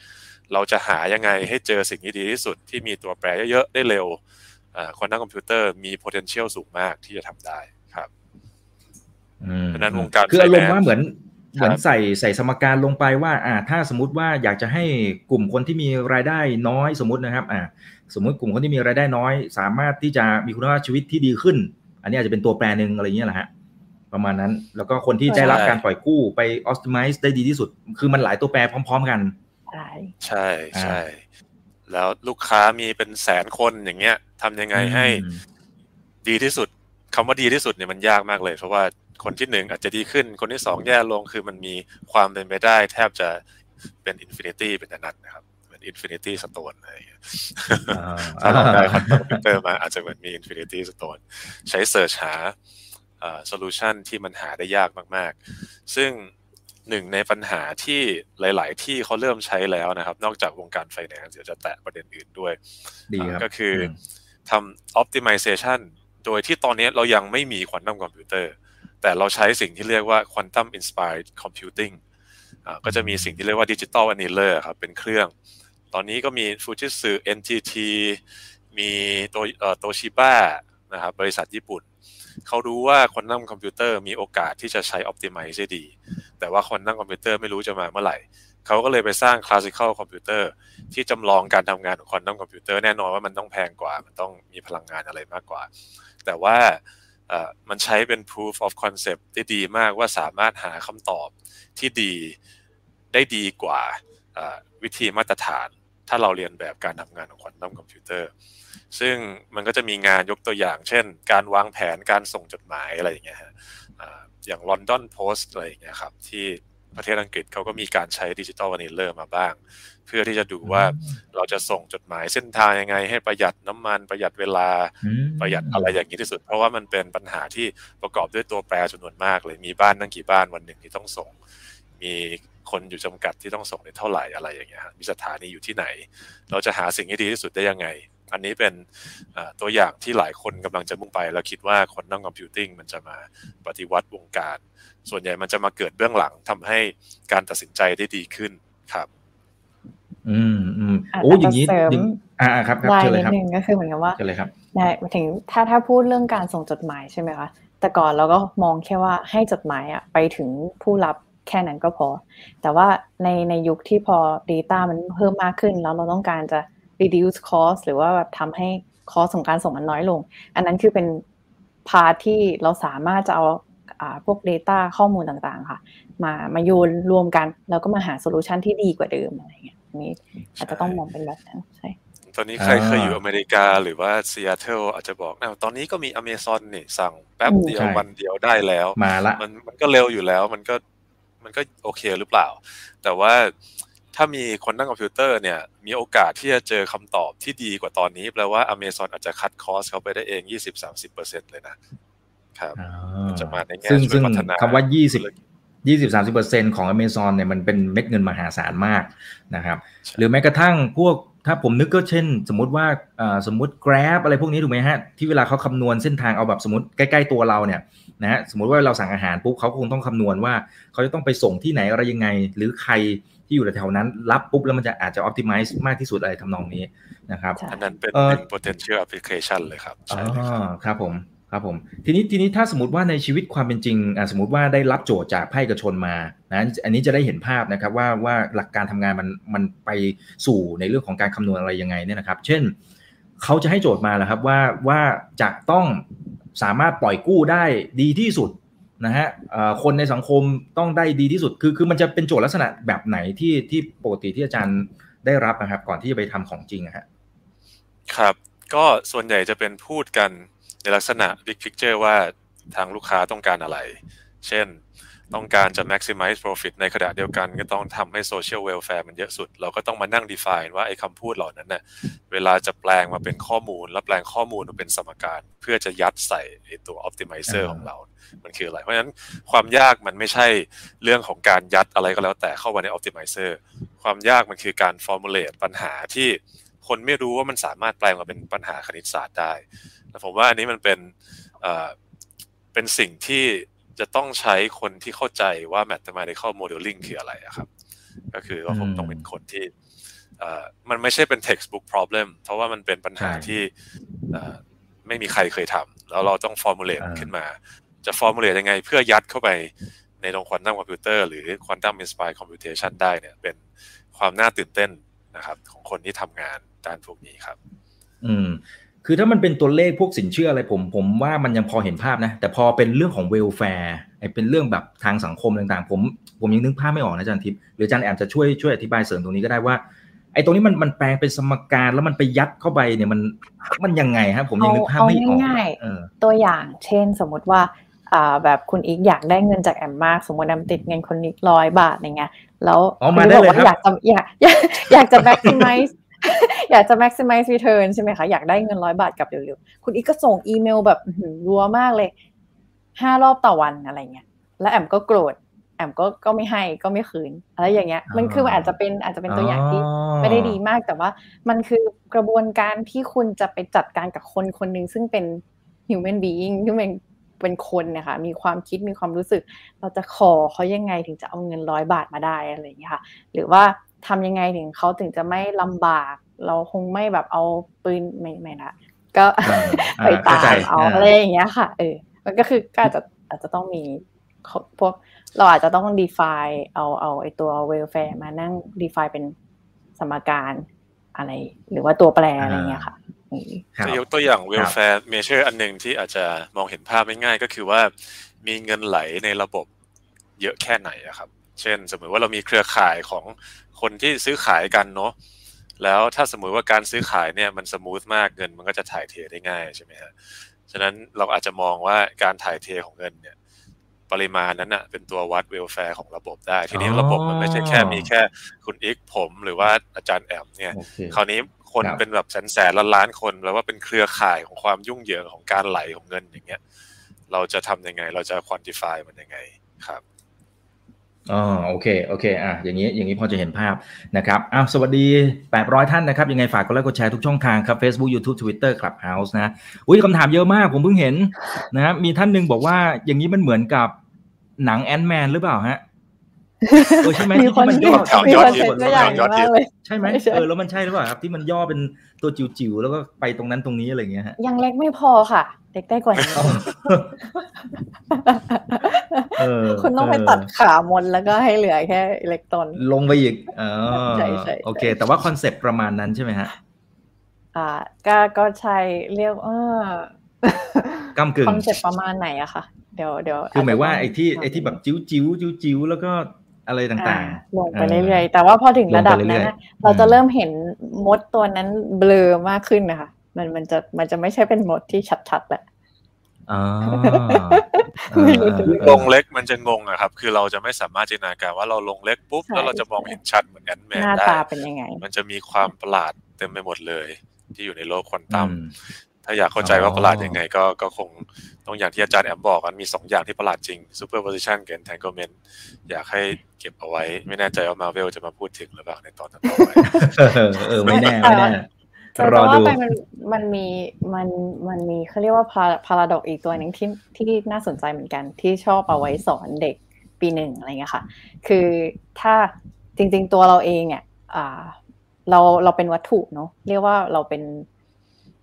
S3: เราจะหายังไงให้เจอสิ่งที่ดีที่สุดที่มีตัวแปรเยอะๆ ได้เร็วquantum computer มี potential สูงมากที่จะทำได้ครับ
S2: ดังนั้นวงการคืออารมณ์ว่าเหมือนเหมือนใส่ใส่สมการลงไปว่า อ่า ถ้าสมมติว่าอยากจะให้กลุ่มคนที่มีรายได้น้อยสมมตินะครับ อ่า สมมติกลุ่มคนที่มีรายได้น้อย สามารถที่จะมีคุณภาพชีวิตที่ดีขึ้น อันนี้อาจจะเป็นตัวแปรหนึ่งอะไรเงี้ยแหละฮะประมาณนั้น แล้วก็คนที่ได้รับการปล่อยกู้ไป optimize ได้ดีที่สุด คือมันหลายตัวแปรพร้อม ๆ กัน
S3: ใช่ใช่ใช่แล้วลูกค้ามีเป็นแสนคนอย่างเงี้ยทำยังไงให้ ดีที่สุดคำว่าดีที่สุดเนี่ยมันยากมากเลย เพราะว่าคนที่หนึ่งอาจจะดีขึ้น คนที่สองแย่ลงคือมันมีความเป็นไปได้ แทบจะเป็น infinity เป็นอนันต์นะครับเหมือน Infinity Stone อะไรอย่างเงี้ยถ้าเราได้ควอนตัมคอมพิวเตอร์มาอาจจะเหมือนมี Infinity Stone ใช้ search หา solution ที่มันหาได้ยากมาก ๆ ซึ่ง หนึ่งในปัญหาที่หลาย ๆ ที่เขาเริ่มใช้แล้วนะครับ นอกจากวงการไฟแนนซ์เดี๋ยวจะแตะประเด็นอื่นด้วยก็คือทำ optimization โดยที่ตอนนี้เรายังไม่มี quantum computer แต่เราใช้สิ่งที่เรียกว่า Quantum Inspired Computing ก็จะมีสิ่งที่เรียกว่า Digital Annealer ครับเป็นเครื่อง ตอนนี้ก็มี Fujitsu NTT มีโตโตชิบานะครับบริษัทญี่ปุ่น เขารู้ว่า quantum computer มีโอกาสที่จะใช้ Optimize ได้ดี แต่ว่า quantum computer ไม่รู้จะมาเมื่อไหร่เขาก็เลยไปสร้าง Classical Computer ที่จำลองการทำงานของ quantum computer แน่นอนว่ามันต้องแพงกว่า มันต้องมีพลังงานอะไรมากกว่า แต่ว่ามันใช้เป็น proof of concept ได้ดีมากว่าสามารถหาคำตอบที่ดีได้ดีกว่าวิธีมาตรฐาน ถ้าเราเลียนแบบการทำงานของ quantum computer ซึ่งมันก็จะมีงานยกตัวอย่าง เช่น การวางแผนการส่งจดหมายอะไรอย่างเงี้ยฮะ อย่าง London Post อะไรอย่างเงี้ยครับที่ประเทศอังกฤษเขาก็มีการใช้ Digital Annealer มาบ้าง เพื่อที่จะดูว่าเราจะส่งจดหมายเส้นทางยังไง ให้ประหยัดน้ำมันประหยัดเวลาประหยัดอะไรอย่างนี้ที่สุด เพราะว่ามันเป็นปัญหาที่ประกอบด้วยตัวแปรจำนวนมากเลยมีบ้านตั้งกี่บ้านวันหนึ่งที่ต้องส่ง มีคนอยู่จำกัดที่ต้องส่งในเท่าไหร่อะไรอย่างเงี้ยมีสถานีอยู่ที่ไหน เราจะหาสิ่งที่ดีที่สุดได้ยังไง อันนี้เป็นตัวอย่างที่หลายคนกำลังจะมุ่งไป แล้วคิดว่าคนนั่งคอมพิวติ้งมันจะมาปฏิวัติวงการ ส่วนใหญ่มันจะมาเกิดเบื้องหลังทำให้การตัดสินใจได้ดีขึ้นครับ
S2: อืมอืมโอ้อย่างนี้อ่าครับครับ
S4: เชิญเลยครับก็คือเหมือนกับว่า
S2: เชิญเลยครับ
S4: ได้ถึงถ้าถ้าพูดเรื่องการส่งจดหมายใช่ไหมคะแต่ก่อนเราก็มองแค่ว่าให้จดหมายอะไปถึงผู้รับแค่นั้นก็พอ แต่ว่าในในยุคที่พอ Data มันเพิ่มมากขึ้นแล้วเราต้องการจะ reduce cost หรือว่าแบบทำให้ cost ของการส่งมันน้อยลง อันนั้นคือเป็นพาที่เราสามารถจะเอาพวก Data ข้อมูลต่างๆ ค่ะ มามาโยนรวมกันแล้วก็มาหา solution ที่ดีกว่าเดิมอะไรเงี้ยนี้อาจจะต้องมองเป็นแบบนั้นใช่
S3: ตอนนี้ใครเคยอยู่อเมริกาหรือว่าซีแอตเทิลอาจจะบอกนะตอนนี้ก็มีอเมซอนนี่สั่งแป๊บเดียววันเดียวได้แล้ว
S2: มาละ
S3: มันมันก็เร็วอยู่แล้วมันก็มันก็โอเคหรือเปล่า แต่ว่า ถ้ามี quantum computer เนี่ย มีโอกาสที่จะเจอคำตอบที่ดีกว่าตอนนี้ แปลว่าอเมซอนอาจจะ cut cost เขาไปได้เอง 20-30%เลยนะครับ
S2: จะมาในแง่ซึ่งซึ่งคำว่า 20 20 30เปอร์เซ็นของ Amazon เนี่ยมันเป็นเม็ดเงินมหาศาลมากนะครับ หรือแม้กระทั่งพวกถ้าผมนึกก็เช่น สมมติว่าสมมติ Grab อะไรพวกนี้ถูกไหมฮะ ที่เวลาเขาคำนวณเส้นทางเอาแบบสมมติใกล้ๆตัวเราเนี่ยนะฮะสมมติว่าเราสั่งอาหารปุ๊บเขาคงต้องคำนวณว่า เขาจะต้องไปส่งที่ไหนอะไรยังไง หรือใคร ที่อยู่แถวนั้นรับปุ๊บแล้วมันจะอาจจะ optimize มากที่สุดอะไรทำนองนี้นะครับ
S3: อันนั้นเป็นหนึ่ง potential application เลยครับ
S2: ใช่ครับผมครับผมทีนี้ทีนี้ถ้าสมมติว่าในชีวิตความเป็นจริงสมมติว่าได้รับโจทย์จากภาคเอกชนมานะอันนี้จะได้เห็นภาพนะครับว่าว่าหลักการทำงานมันมันไปสู่ในเรื่องของการคำนวณอะไรยังไงเนี่ยนะครับ เช่นเขาจะให้โจทย์มาแล้วครับว่าว่าจะต้องสามารถปล่อยกู้ได้ดีที่สุด นะฮะคนในสังคมต้องได้ดีที่สุด คือคือมันจะเป็นโจทย์ลักษณะแบบไหนที่ที่ปกติที่อาจารย์ได้รับนะครับ ก่อนที่จะไปทำของจริงฮะ
S3: ครับ ก็ส่วนใหญ่จะเป็นพูดกันในลักษณะ big picture ว่าทางลูกค้าต้องการอะไร เช่น ต้องการจะ maximize profit ในขณะเดียวกันก็ต้องทำให้ social welfare มันเยอะสุด เราก็ต้องมานั่ง define ว่าไอ้คำพูดเหล่านั้นเนะ่ยเวลาจะแปลงมาเป็นข้อมูล แล้วแปลงข้อมูลมาเป็นสมการ เพื่อจะยัดใส่ไอ้ตัว optimizer ของเรา มันคืออะไร เพราะฉะนั้นความยากมันไม่ใช่เรื่องของการยัดอะไรก็แล้วแต่เข้ามาใน optimizer ความยากมันคือการ formulate ปัญหาที่คนไม่รู้ว่ามันสามารถแปลงมาเป็นปัญหาคณิตศาสตร์ได้แต่ผมว่าอันนี้มันเป็นเป็นสิ่งที่ จะต้องใช้คนที่เข้าใจว่า mathematical modeling คืออะไรครับ ก็คือว่าผมต้องเป็นคนที่มันไม่ใช่เป็น textbook problem เพราะว่ามันเป็นปัญหาที่ไม่มีใครเคยทำแล้วเราต้อง formulate ขึ้นมา จะ formulate ยังไง เพื่อยัดเข้าไปในโรงควอนตัมคอมพิวเตอร์หรือ quantum-inspired computation ได้เนี่ยเป็นความน่าตื่นเต้นนะครับ ของคนที่ทำงานด้านพวกนี้ครับ
S2: อืม คือถ้ามันเป็นตัวเลขพวกสินเชื่ออะไรผมผมว่ามันยังพอเห็นภาพนะ แต่พอเป็นเรื่องของ welfare ไอ้เป็นเรื่องแบบทางสังคมต่างๆ ผมผมยังนึกภาพไม่ออกนะอาจารย์ทิพย์หรืออาจารย์แอมจะช่วยช่วยอธิบายเสริมตรงนี้ก็ได้ว่าไอ้ตรงนี้มันมันแปลงเป็นสมการแล้วมันไปยัดเข้าไปเนี่ยมันมันยังไงครับผมยังนึกภาพไม่ออก
S4: ง่ายตัวอย่างเช่นสมมุติว่าอ่าแบบคุณอีกอยากได้เงินจากแอมมาก สมมติแอมติดเงินคนนี้ร้อยบาทอย่างเงี้ยแล้ว
S2: คุณบอกว่า
S4: อยากจะอยากอยากจะ maximize อยากจะ maximize return ใช่ไหมคะ อยากได้เงินร้อยบาทกลับเร็วๆ คุณอีกก็ส่งอีเมลแบบรัวมากเลยห้ารอบต่อวันอะไรเงี้ย แล้วแอมก็โกรธ แอมก็ก็ไม่ให้ก็ไม่คืนอะไรอย่างเงี้ย มันคืออาจจะเป็นอาจจะเป็นตัวอย่างที่ไม่ได้ดีมาก แต่ว่ามันคือกระบวนการที่คุณจะไปจัดการกับคนคนหนึ่งซึ่งเป็น human being ที่เป็นเป็นคนนะคะมีความคิดมีความรู้สึก เราจะขอเขายังไงถึงจะเอาเงินร้อยบาทมาได้อะไรอย่างเงี้ยค่ะ หรือว่า ทำยังไงถึงเขาถึงจะไม่ลำบาก เราคงไม่แบบเอาปืนไม่ไม่ละก็ไปตามเอาอะไรอย่างเงี้ยค่ะเออมันก็คือก็อาจจะอาจจะต้องมีพวกเราอาจจะต้อง define เอาเอาไอตัว welfare มานั่ง define เป็นสมการอะไร หรือว่าตัวแปรอะไรเงี้ยค่ะ
S3: จะยกตัวอย่าง welfare measure อันหนึ่งที่อาจจะมองเห็นภาพไม่ง่ายก็คือว่ามีเงินไหลในระบบเยอะแค่ไหนอะครับ เช่น สมมติว่าเรามีเครือข่ายของคนที่ซื้อขายกันเนาะแล้วถ้าสมมุติว่าการซื้อขายเนี่ยมัน smooth มากเงินมันก็จะถ่ายเทได้ง่ายใช่ไหมฮะฉะนั้นเราอาจจะมองว่าการถ่ายเทของเงินเนี่ยปริมาณนั้นอะเป็นตัววัด welfare ของระบบได้ ทีนี้ระบบมันไม่ใช่แค่มีแค่คุณอิกผมหรือว่าอาจารย์แอมเนี่ยคราวนี้คนเป็นแบบแสนแสนล้านล้านคนแปลว่าเป็นเครือข่ายของความยุ่งเหยิงของการไหลของเงินอย่างเงี้ย เราจะทำยังไง เราจะ quantify มันยังไงครับ
S2: อ๋อโอเคโอเคอะอย่างนี้อย่างนี้พอจะเห็นภาพนะครับอ้าวสวัสดี 800 ท่านนะครับ ยังไงฝากกดไลค์กดแชร์ทุกช่องทางครับ Facebook YouTube Twitter Clubhouse นะอุ้ยคำถามเยอะมากผมเพิ่งเห็นนะครับมีท่านหนึ่งบอกว่าอย่างนี้มันเหมือนกับหนังแอนด์แมนหรือเปล่าฮะ เออใช่ไหมที่มันย่อ
S3: ยอดเยี่ยม
S2: ยอดเยี่ยมใช่ไหมเออแล้วมันใช่หรือเปล่าครับที่มันย่อเป็นตัวจิ๋วๆแล้วก็ไปตรงนั้นตรงนี้อะไรเงี้ยฮะ
S4: ยังเล็กไม่พอค่ะเล็กได้กว่านี้คุณต้องไปตัดขามนแล้วก็ให้เหลือแค่อิเล็กตรอน
S2: ลงไปอีกอ๋อใช่ใช่โอเค แต่ว่าคอนเซปต์ประมาณนั้นใช่ไหมฮะ
S4: อ่าก็ก็ใช่เรียกเอ
S2: อกำกึ่ง
S4: คอนเซปต์ประมาณไหนอะค่ะ เดี๋ยวเดี๋ยว
S2: คือหมายว่าไอ้ที่ไอ้ที่แบบจิ้วจิ้วจิ้วจิ้วแล้วก็ อะไรต่าง
S4: ๆลงไปเรื่อยๆแต่ว่าพอถึงระดับนั้นเราจะเริ่มเห็นมดตัวนั้นเบลอมากขึ้นนะคะมันมันจะมันจะไม่ใช่เป็นมดที่ชัดๆแหละ
S3: ลงเล็กมันจะงงอะครับ คือเราจะไม่สามารถจินตนาการว่าเราลงเล็กปุ๊บแล้วเราจะมองเห็นชัดเหมือนกันแม
S4: นได้หน้าตาเป็นยังไง
S3: มันจะมีความประหลาดเต็มไปหมดเลย ที่อยู่ในโลกควอนตัม ถ้าอยากเข้าใจว่าประหลาดยังไงก็ก็คงต้องอย่างที่อาจารย์แอมบอกมันมีสองอย่างที่ประหลาดจริง superposition กับ entanglement อยากให้เก็บเอาไว้ ไม่แน่ใจว่ามาเวลจะมาพูดถึงหรือเปล่าในตอนต่อไป
S2: เออไม่แน่ไม่แน่
S4: รอดูมันมันมีมันมันมีเขาเรียกว่าพาราดอกอีกตัวหนึ่งที่ที่น่าสนใจเหมือนกันที่ชอบเอาไว้สอนเด็กปีหนึ่งอะไรเงี้ยค่ะ คือถ้าจริง ๆ ตัวเราเองเนี่ยอ่าเราเราเป็นวัตถุเนาะเรียกว่าเราเป็น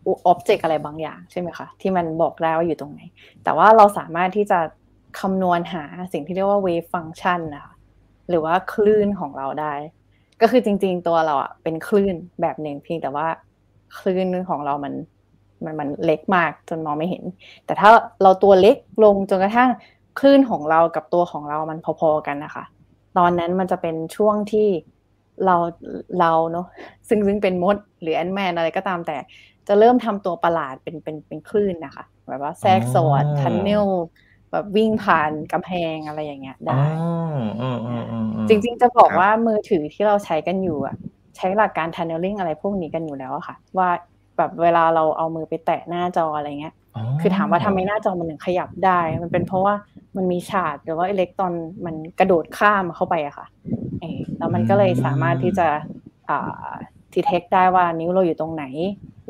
S4: อ็อบเจกต์อะไรบางอย่างใช่ไหมคะที่มันบอกได้ว่าอยู่ตรงไหน แต่ว่าเราสามารถที่จะคำนวณหาสิ่งที่เรียกว่า wave function นะคะหรือว่าคลื่นของเราได้ ก็คือจริง ๆ ตัวเราอะเป็นคลื่นแบบหนึ่งเพียงแต่ว่าคลื่นของเรามันมันมันเล็กมากจนมองไม่เห็น แต่ถ้าเราตัวเล็กลงจนกระทั่งคลื่นของเรากับตัวของเรามันพอๆกันนะคะ ตอนนั้นมันจะเป็นช่วงที่เราเราเนาะซึ่งซึ่งเป็นมดหรือแอนแมนอะไรก็ตามแต่ จะเริ่มทำตัวประหลาดเป็นเป็นเป็นคลื่นนะคะแบบว่าแทรกสอดทันเนลแบบวิ่งผ่านกำแพงอะไรอย่างเงี้ยได้จริงๆจะบอกว่ามือถือที่เราใช้กันอยู่อะ ใช้หลักการทันเนลลิ่งอะไรพวกนี้กันอยู่แล้วอะค่ะ ว่าแบบเวลาเราเอามือไปแตะหน้าจออะไรเงี้ย คือถามว่าทำไมหน้าจอมันถึงขยับได้ มันเป็นเพราะว่ามันมีฉากหรือว่าอิเล็กตรอนมันกระโดดข้ามเข้าไปอะค่ะเอแล้วมันก็เลยสามารถที่จะ อ่าทีเทคได้ว่านิ้วเราอยู่ตรงไหน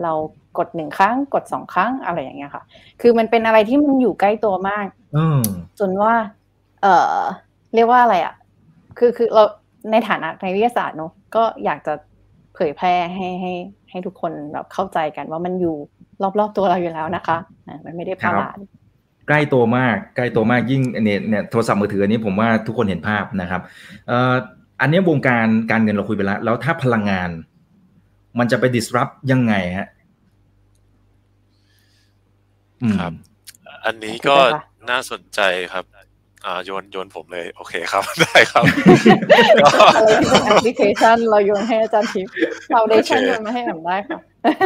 S4: เรากดหนึ่งครั้ง กดสองครั้งอะไรอย่างเงี้ยค่ะ คือมันเป็นอะไรที่มันอยู่ใกล้ตัวมากจนว่า เออเรียกว่าอะไรอะ คือคือเราในฐานะในวิทยาศาสตร์เนอะก็อยากจะเผยแพร่ให้ให้ให้ทุกคนแบบเข้าใจกันว่ามันอยู่รอบๆตัวเราอยู่แล้วนะคะมันไม่ได้ประหลาด
S2: ใกล้ตัวมากใกล้ตัวมากยิ่งเนี่ยเนี่ยโทรศัพท์มือถืออันนี้ผมว่าทุกคนเห็นภาพนะครับเอ่ออันนี้วงการการเงินเราคุยไปแล้ว แล้วถ้าพลังงาน มันจะไป disrupt ยังไงฮะ
S3: ครับ อันนี้ก็น่าสนใจครับ อ่าโยนโยนผมเลย โอเคครับ ได้ครับ
S4: อะไรที่เป็นแอปพลิเคชัน เราโยนให้อาจารย์ทิพย์เราได้ชันโยนมาให้แอมได้ค่ะ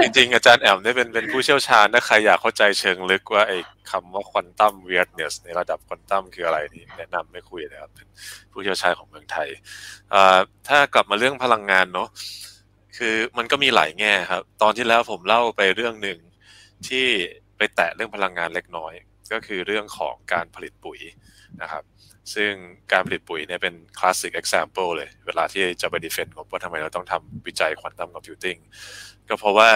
S3: จริงๆ อาจารย์แอมได้เป็นเป็นผู้เชี่ยวชาญถ้าใครอยากเข้าใจเชิงลึกว่าไอ้คำว่าควอนตัมเวียดเนสในระดับควอนตัมคืออะไรนี่แนะนำไม่คุยเลยครับเป็นผู้เชี่ยวชาญของเมืองไทยอ่าถ้ากลับมาเรื่องพลังงานเนาะ คือมันก็มีหลายแง่ครับ ตอนที่แล้วผมเล่าไปเรื่องหนึ่งที่ไปแตะเรื่องพลังงานเล็กน้อย ก็คือเรื่องของการผลิตปุ๋ยนะครับ ซึ่งการผลิตปุ๋ยเนี่ยเป็นคลาสสิก example เลย เวลาที่จะไปดีเฟนต์ว่าทำไมเราต้องทำวิจัยควอนตัมคอมพิวติ้งก็เพราะว่า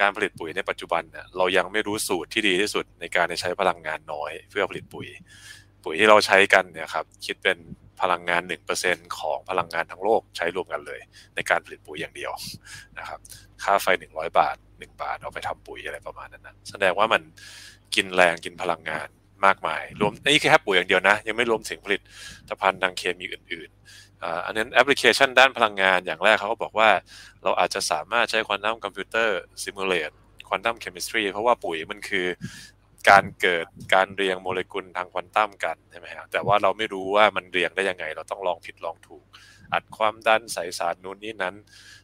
S3: การผลิตปุ๋ยในปัจจุบันเนี่ยเรายังไม่รู้สูตรที่ดีที่สุดในการใช้พลังงานน้อย เพื่อผลิตปุ๋ย ปุ๋ยที่เราใช้กันเนี่ยครับคิดเป็น พลังงาน 1%ของพลังงานทั้งโลกใช้รวมกันเลย ในการผลิตปุ๋ยอย่างเดียวนะครับ ค่าไฟ 100 บาท 1 บาทเอาไปทำปุ๋ยอะไรประมาณนั้นนะแสดงว่ามันกินแรงกินพลังงานมากมาย รวมนี่แค่ปุ๋ยอย่างเดียวนะ ยังไม่รวมถึงผลิตภัณฑ์ทางเคมีอื่นๆอันนั้นแอปพลิเคชันด้านพลังงานอย่างแรกเขาก็บอกว่า เราอาจจะสามารถใช้ควอนตัมคอมพิวเตอร์ simulate quantum chemistry เพราะว่าปุ๋ยมันคือ การเกิดการเรียงโมเลกุลทางควอนตัมกันใช่ไหมฮะแต่ว่าเราไม่รู้ว่ามันเรียงได้ยังไง เราต้องลองผิดลองถูก อัดความดันใส่สารนู้นนี้นั้น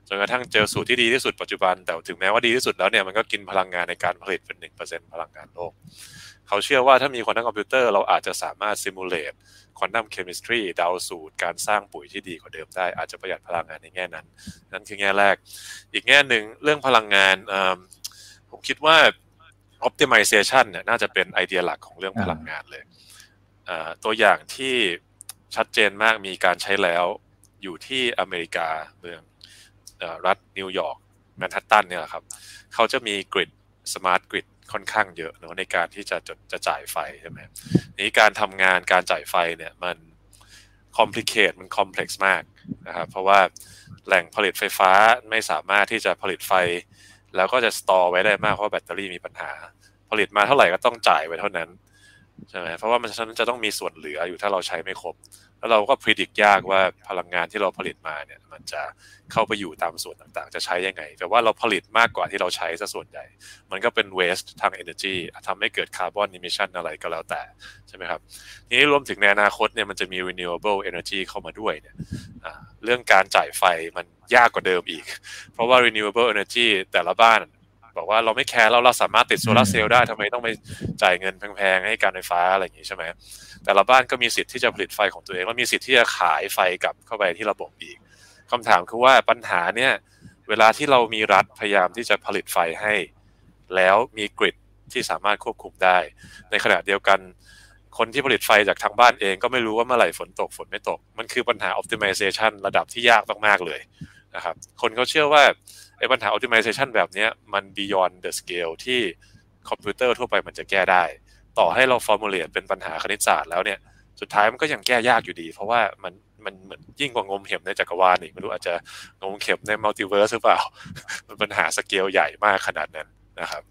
S3: จนกระทั่งเจอสูตรที่ดีที่สุดปัจจุบัน แต่ถึงแม้ว่าดีที่สุดแล้วเนี่ยมันก็กินพลังงานในการผลิตเป็นหนึ่งเปอร์เซ็นต์พลังงานโลก เขาเชื่อว่าถ้ามีควอนตัมคอมพิวเตอร์เราอาจจะสามารถ simulate quantum chemistry เดาสูตรการสร้างปุ๋ยที่ดีกว่าเดิมได้ อาจจะประหยัดพลังงานในแง่นั้น นั่นคือแง่แรก อีกแง่หนึ่งเรื่องพลังงานผมคิดว่า optimization เนี่ยน่าจะเป็นไอเดียหลักของเรื่องพลังงานเลย ตัวอย่างที่ชัดเจนมากมีการใช้แล้วอยู่ที่อเมริกาเมืองรัฐนิวยอร์กแมนฮัตตันเนี่ยแหละครับเขาจะมี grid smart grid ค่อนข้างเยอะเนาะในการที่จะจะจะจ่ายไฟใช่ไหมนี้การทำงานการจ่ายไฟเนี่ยมัน complicate มัน complex มากนะครับเพราะว่าแหล่งผลิตไฟฟ้าไม่สามารถที่จะผลิตไฟ แล้วก็จะ store ไว้ได้มากเพราะแบตเตอรี่มีปัญหา ผลิตมาเท่าไหร่ก็ต้องจ่ายไว้เท่านั้นใช่ไหมเพราะว่ามันฉะนั้นจะต้องมีส่วนเหลืออยู่ถ้าเราใช้ไม่ครบ แล้วเราก็พิจิตรยากว่าพลังงานที่เราผลิตมาเนี่ยมันจะเข้าไปอยู่ตามส่วนต่างๆ จะใช้ยังไง แต่ว่าเราผลิตมากกว่าที่เราใช้ซะส่วนใหญ่ มันก็เป็น waste ทาง energy ทำให้เกิด carbon emission อะไรก็แล้วแต่ใช่ไหมครับ ทีนี้รวมถึงในอนาคตเนี่ยมันจะมี renewable energy เข้ามาด้วยเนี่ยเรื่องการจ่ายไฟมันยากกว่าเดิมอีก เพราะว่า renewable energy แต่ละบ้าน บอกว่าเราไม่แคร์เราเราสามารถติดโซลาเซลล์ได้ทำไมต้องไปจ่ายเงินแพงๆให้การไฟฟ้าอะไรอย่างนี้ใช่ไหมแต่ละบ้านก็มีสิทธิ์ที่จะผลิตไฟของตัวเองแล้วมีสิทธิ์ที่จะขายไฟกลับเข้าไปที่ระบบอีกคำถามคือว่าปัญหาเนี่ยเวลาที่เรามีรัฐพยายามที่จะผลิตไฟให้ แล้วมีกริดที่สามารถควบคุมได้ ในขณะเดียวกันคนที่ผลิตไฟจากทางบ้านเองก็ไม่รู้ว่าเมื่อไหร่ฝนตกฝนไม่ตก มันคือปัญหา optimization ระดับที่ยากมากๆเลยนะครับ คนเขาเชื่อว่าไอ้ปัญหา optimization แบบนี้มัน beyond the scale ที่คอมพิวเตอร์ทั่วไปมันจะแก้ได้ ต่อให้เรา formulate เป็นปัญหาคณิตศาสตร์แล้วเนี่ย สุดท้ายมันก็ยังแก้ยากอยู่ดี เพราะว่ามันมันเหมือนยิ่งกว่างมเข็มในจักรวาลอีกไม่รู้อาจจะงมเข็มใน multiverse หรือเปล่า มันปัญหาสเกลใหญ่มากขนาดนั้นนะครับ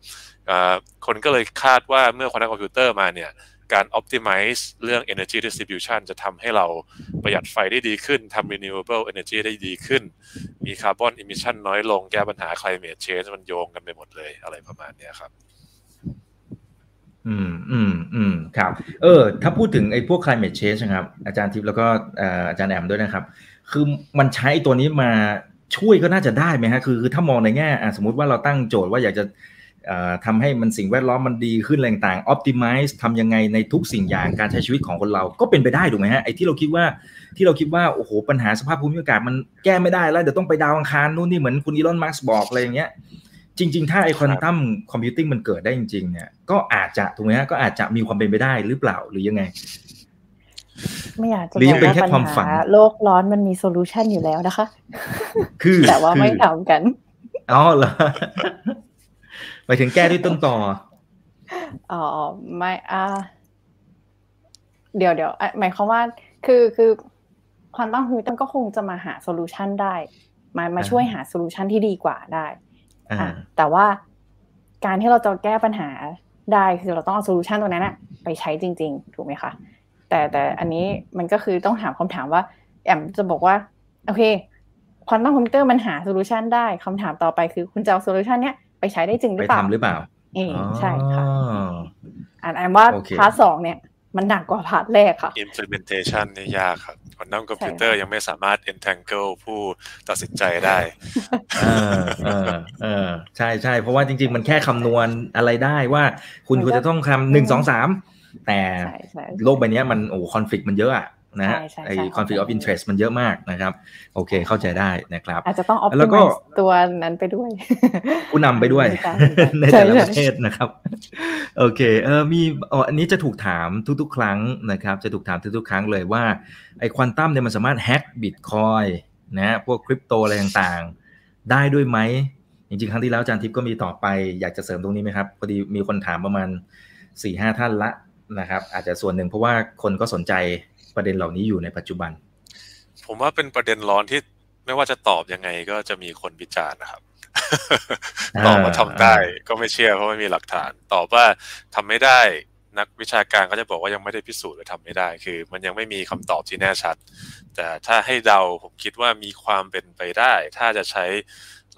S3: คนก็เลยคาดว่าเมื่อควอนตัมคอมพิวเตอร์มาเนี่ย การ optimize เรื่อง energy distribution จะทำให้เราประหยัดไฟได้ดีขึ้นทำ renewable energy ได้ดีขึ้น มี carbon emission น้อยลง แก้ปัญหา climate change มันโยงกันไปหมดเลยอะไรประมาณนี้ครับ
S2: อืมอืมอืมครับ เออ ถ้าพูดถึงไอ้พวก climate change นะครับ อาจารย์ทิพย์แล้วก็อาจารย์แอมด้วยนะครับ คือมันใช้ตัวนี้มาช่วยก็น่าจะได้ไหมฮะคือคือถ้ามองในแง่สมมติว่าเราตั้งโจทย์ว่าอยากจะ ทำให้มันสิ่งแวดล้อมมันดีขึ้นแรงต่าง optimize ทำยังไงในทุกสิ่งอย่างการใช้ชีวิตของคนเราก็เป็นไปได้ถูกไหมฮะไอ้ที่เราคิดว่าที่เราคิดว่าโอ้โหปัญหาสภาพภูมิอากาศมันแก้ไม่ได้แล้วเดี๋ยวต้องไปดาวอังคารนู่นนี่เหมือนคุณอีลอนมาร์กบอกอะไรอย่างเงี้ยจริง ๆ ถ้าไอคอนตัมคอมพิวติ้งมันเกิดได้จริง ๆ เนี่ยก็อาจจะถูกไหมฮะก็อาจจะมีความเป็นไปได้หรือเปล่าหรือยังไง
S4: ไม่อยากจะบอกว่าปัญหาโลกร้อนมันมี solution อยู่แล้วนะคะ
S2: คือ
S4: แต่ว่าไม่ทำกัน
S2: อ๋อเหรอ หมายถึงแก้ด้วยต้นตอ
S4: อ๋อไม่อ่าเดี๋ยวเดี๋ยวหมายความว่าคือคือควอนตัมควอนตัมก็คงจะมาหา solution ได้มามาช่วยหา solution ที่ดีกว่าได้อ่าแต่ว่าการที่เราจะแก้ปัญหาได้คือเราต้องเอา solution ตัวนั้นอะไปใช้จริง ๆ ถูกไหมคะแต่แต่อันนี้มันก็คือต้องถามคำถามว่า แอมจะบอกว่า โอเคควอนตัมคอมพิวเตอร์มันหา solution ได้คำถามต่อไปคือคุณจะเอา solution เนี้ย ไปใช้ได้จริงหรือเปล่า
S2: ไปทำหรือเปล่า
S4: เออใช่ค่ะแอมว่า part สองเนี่ยมันหนักกว่า part แรกค่ะ
S3: implementation นี่ยากครับควอนตัมคอมพิวเตอร์ยังไม่สามารถ entangle ผู้ตัดสินใจได้
S2: เออเออเออใช่ใช่เพราะว่าจริง ๆ มันแค่คำนวณอะไรได้ว่า คุณควรจะต้องทำหนึ่งสองสามแต่โลกใบนี้มันโอ้คอนฟ lict มันเยอะอะ นะฮะไอ้ conflict of interest มันเยอะมากนะครับ โอเคเข้าใจได้นะครับ
S4: อาจจะต้อง optimize ตัวนั้นไปด้วย
S2: ผู้นำไปด้วย ในแต่ละประเทศนะครับ โอเคเออมีอ๋ออันนี้จะถูกถามทุกๆ ครั้งนะครับ จะถูกถามทุกๆ ครั้งเลยว่าไอ้ควอนตัมเนี่ยมันสามารถแฮ็กบิตคอยนะพวกคริปโตอะไรต่างๆ ได้ด้วยไหมจริงๆ ครั้งที่แล้วอาจารย์ทิพย์ก็มีต่อไปอยากจะเสริมตรงนี้ไหมครับพอดีมีคนถามประมาณสี่ห้าท่านละนะครับ อาจจะส่วนหนึ่งเพราะว่าคนก็สนใจ ประเด็นเหล่านี้อยู่ในปัจจุบัน
S3: ผมว่าเป็นประเด็นร้อนที่ไม่ว่าจะตอบยังไงก็จะมีคนวิจารณ์นะครับตอบว่าทำได้ก็ไม่เชื่อเพราะไม่มีหลักฐาน ตอบว่าทำไม่ได้นักวิชาการก็จะบอกว่ายังไม่ได้พิสูจน์หรือทำไม่ได้ คือ มันยังไม่มีคำตอบที่แน่ชัด แต่ถ้าให้เดาผมคิดว่ามีความเป็นไปได้ ถ้าจะใช้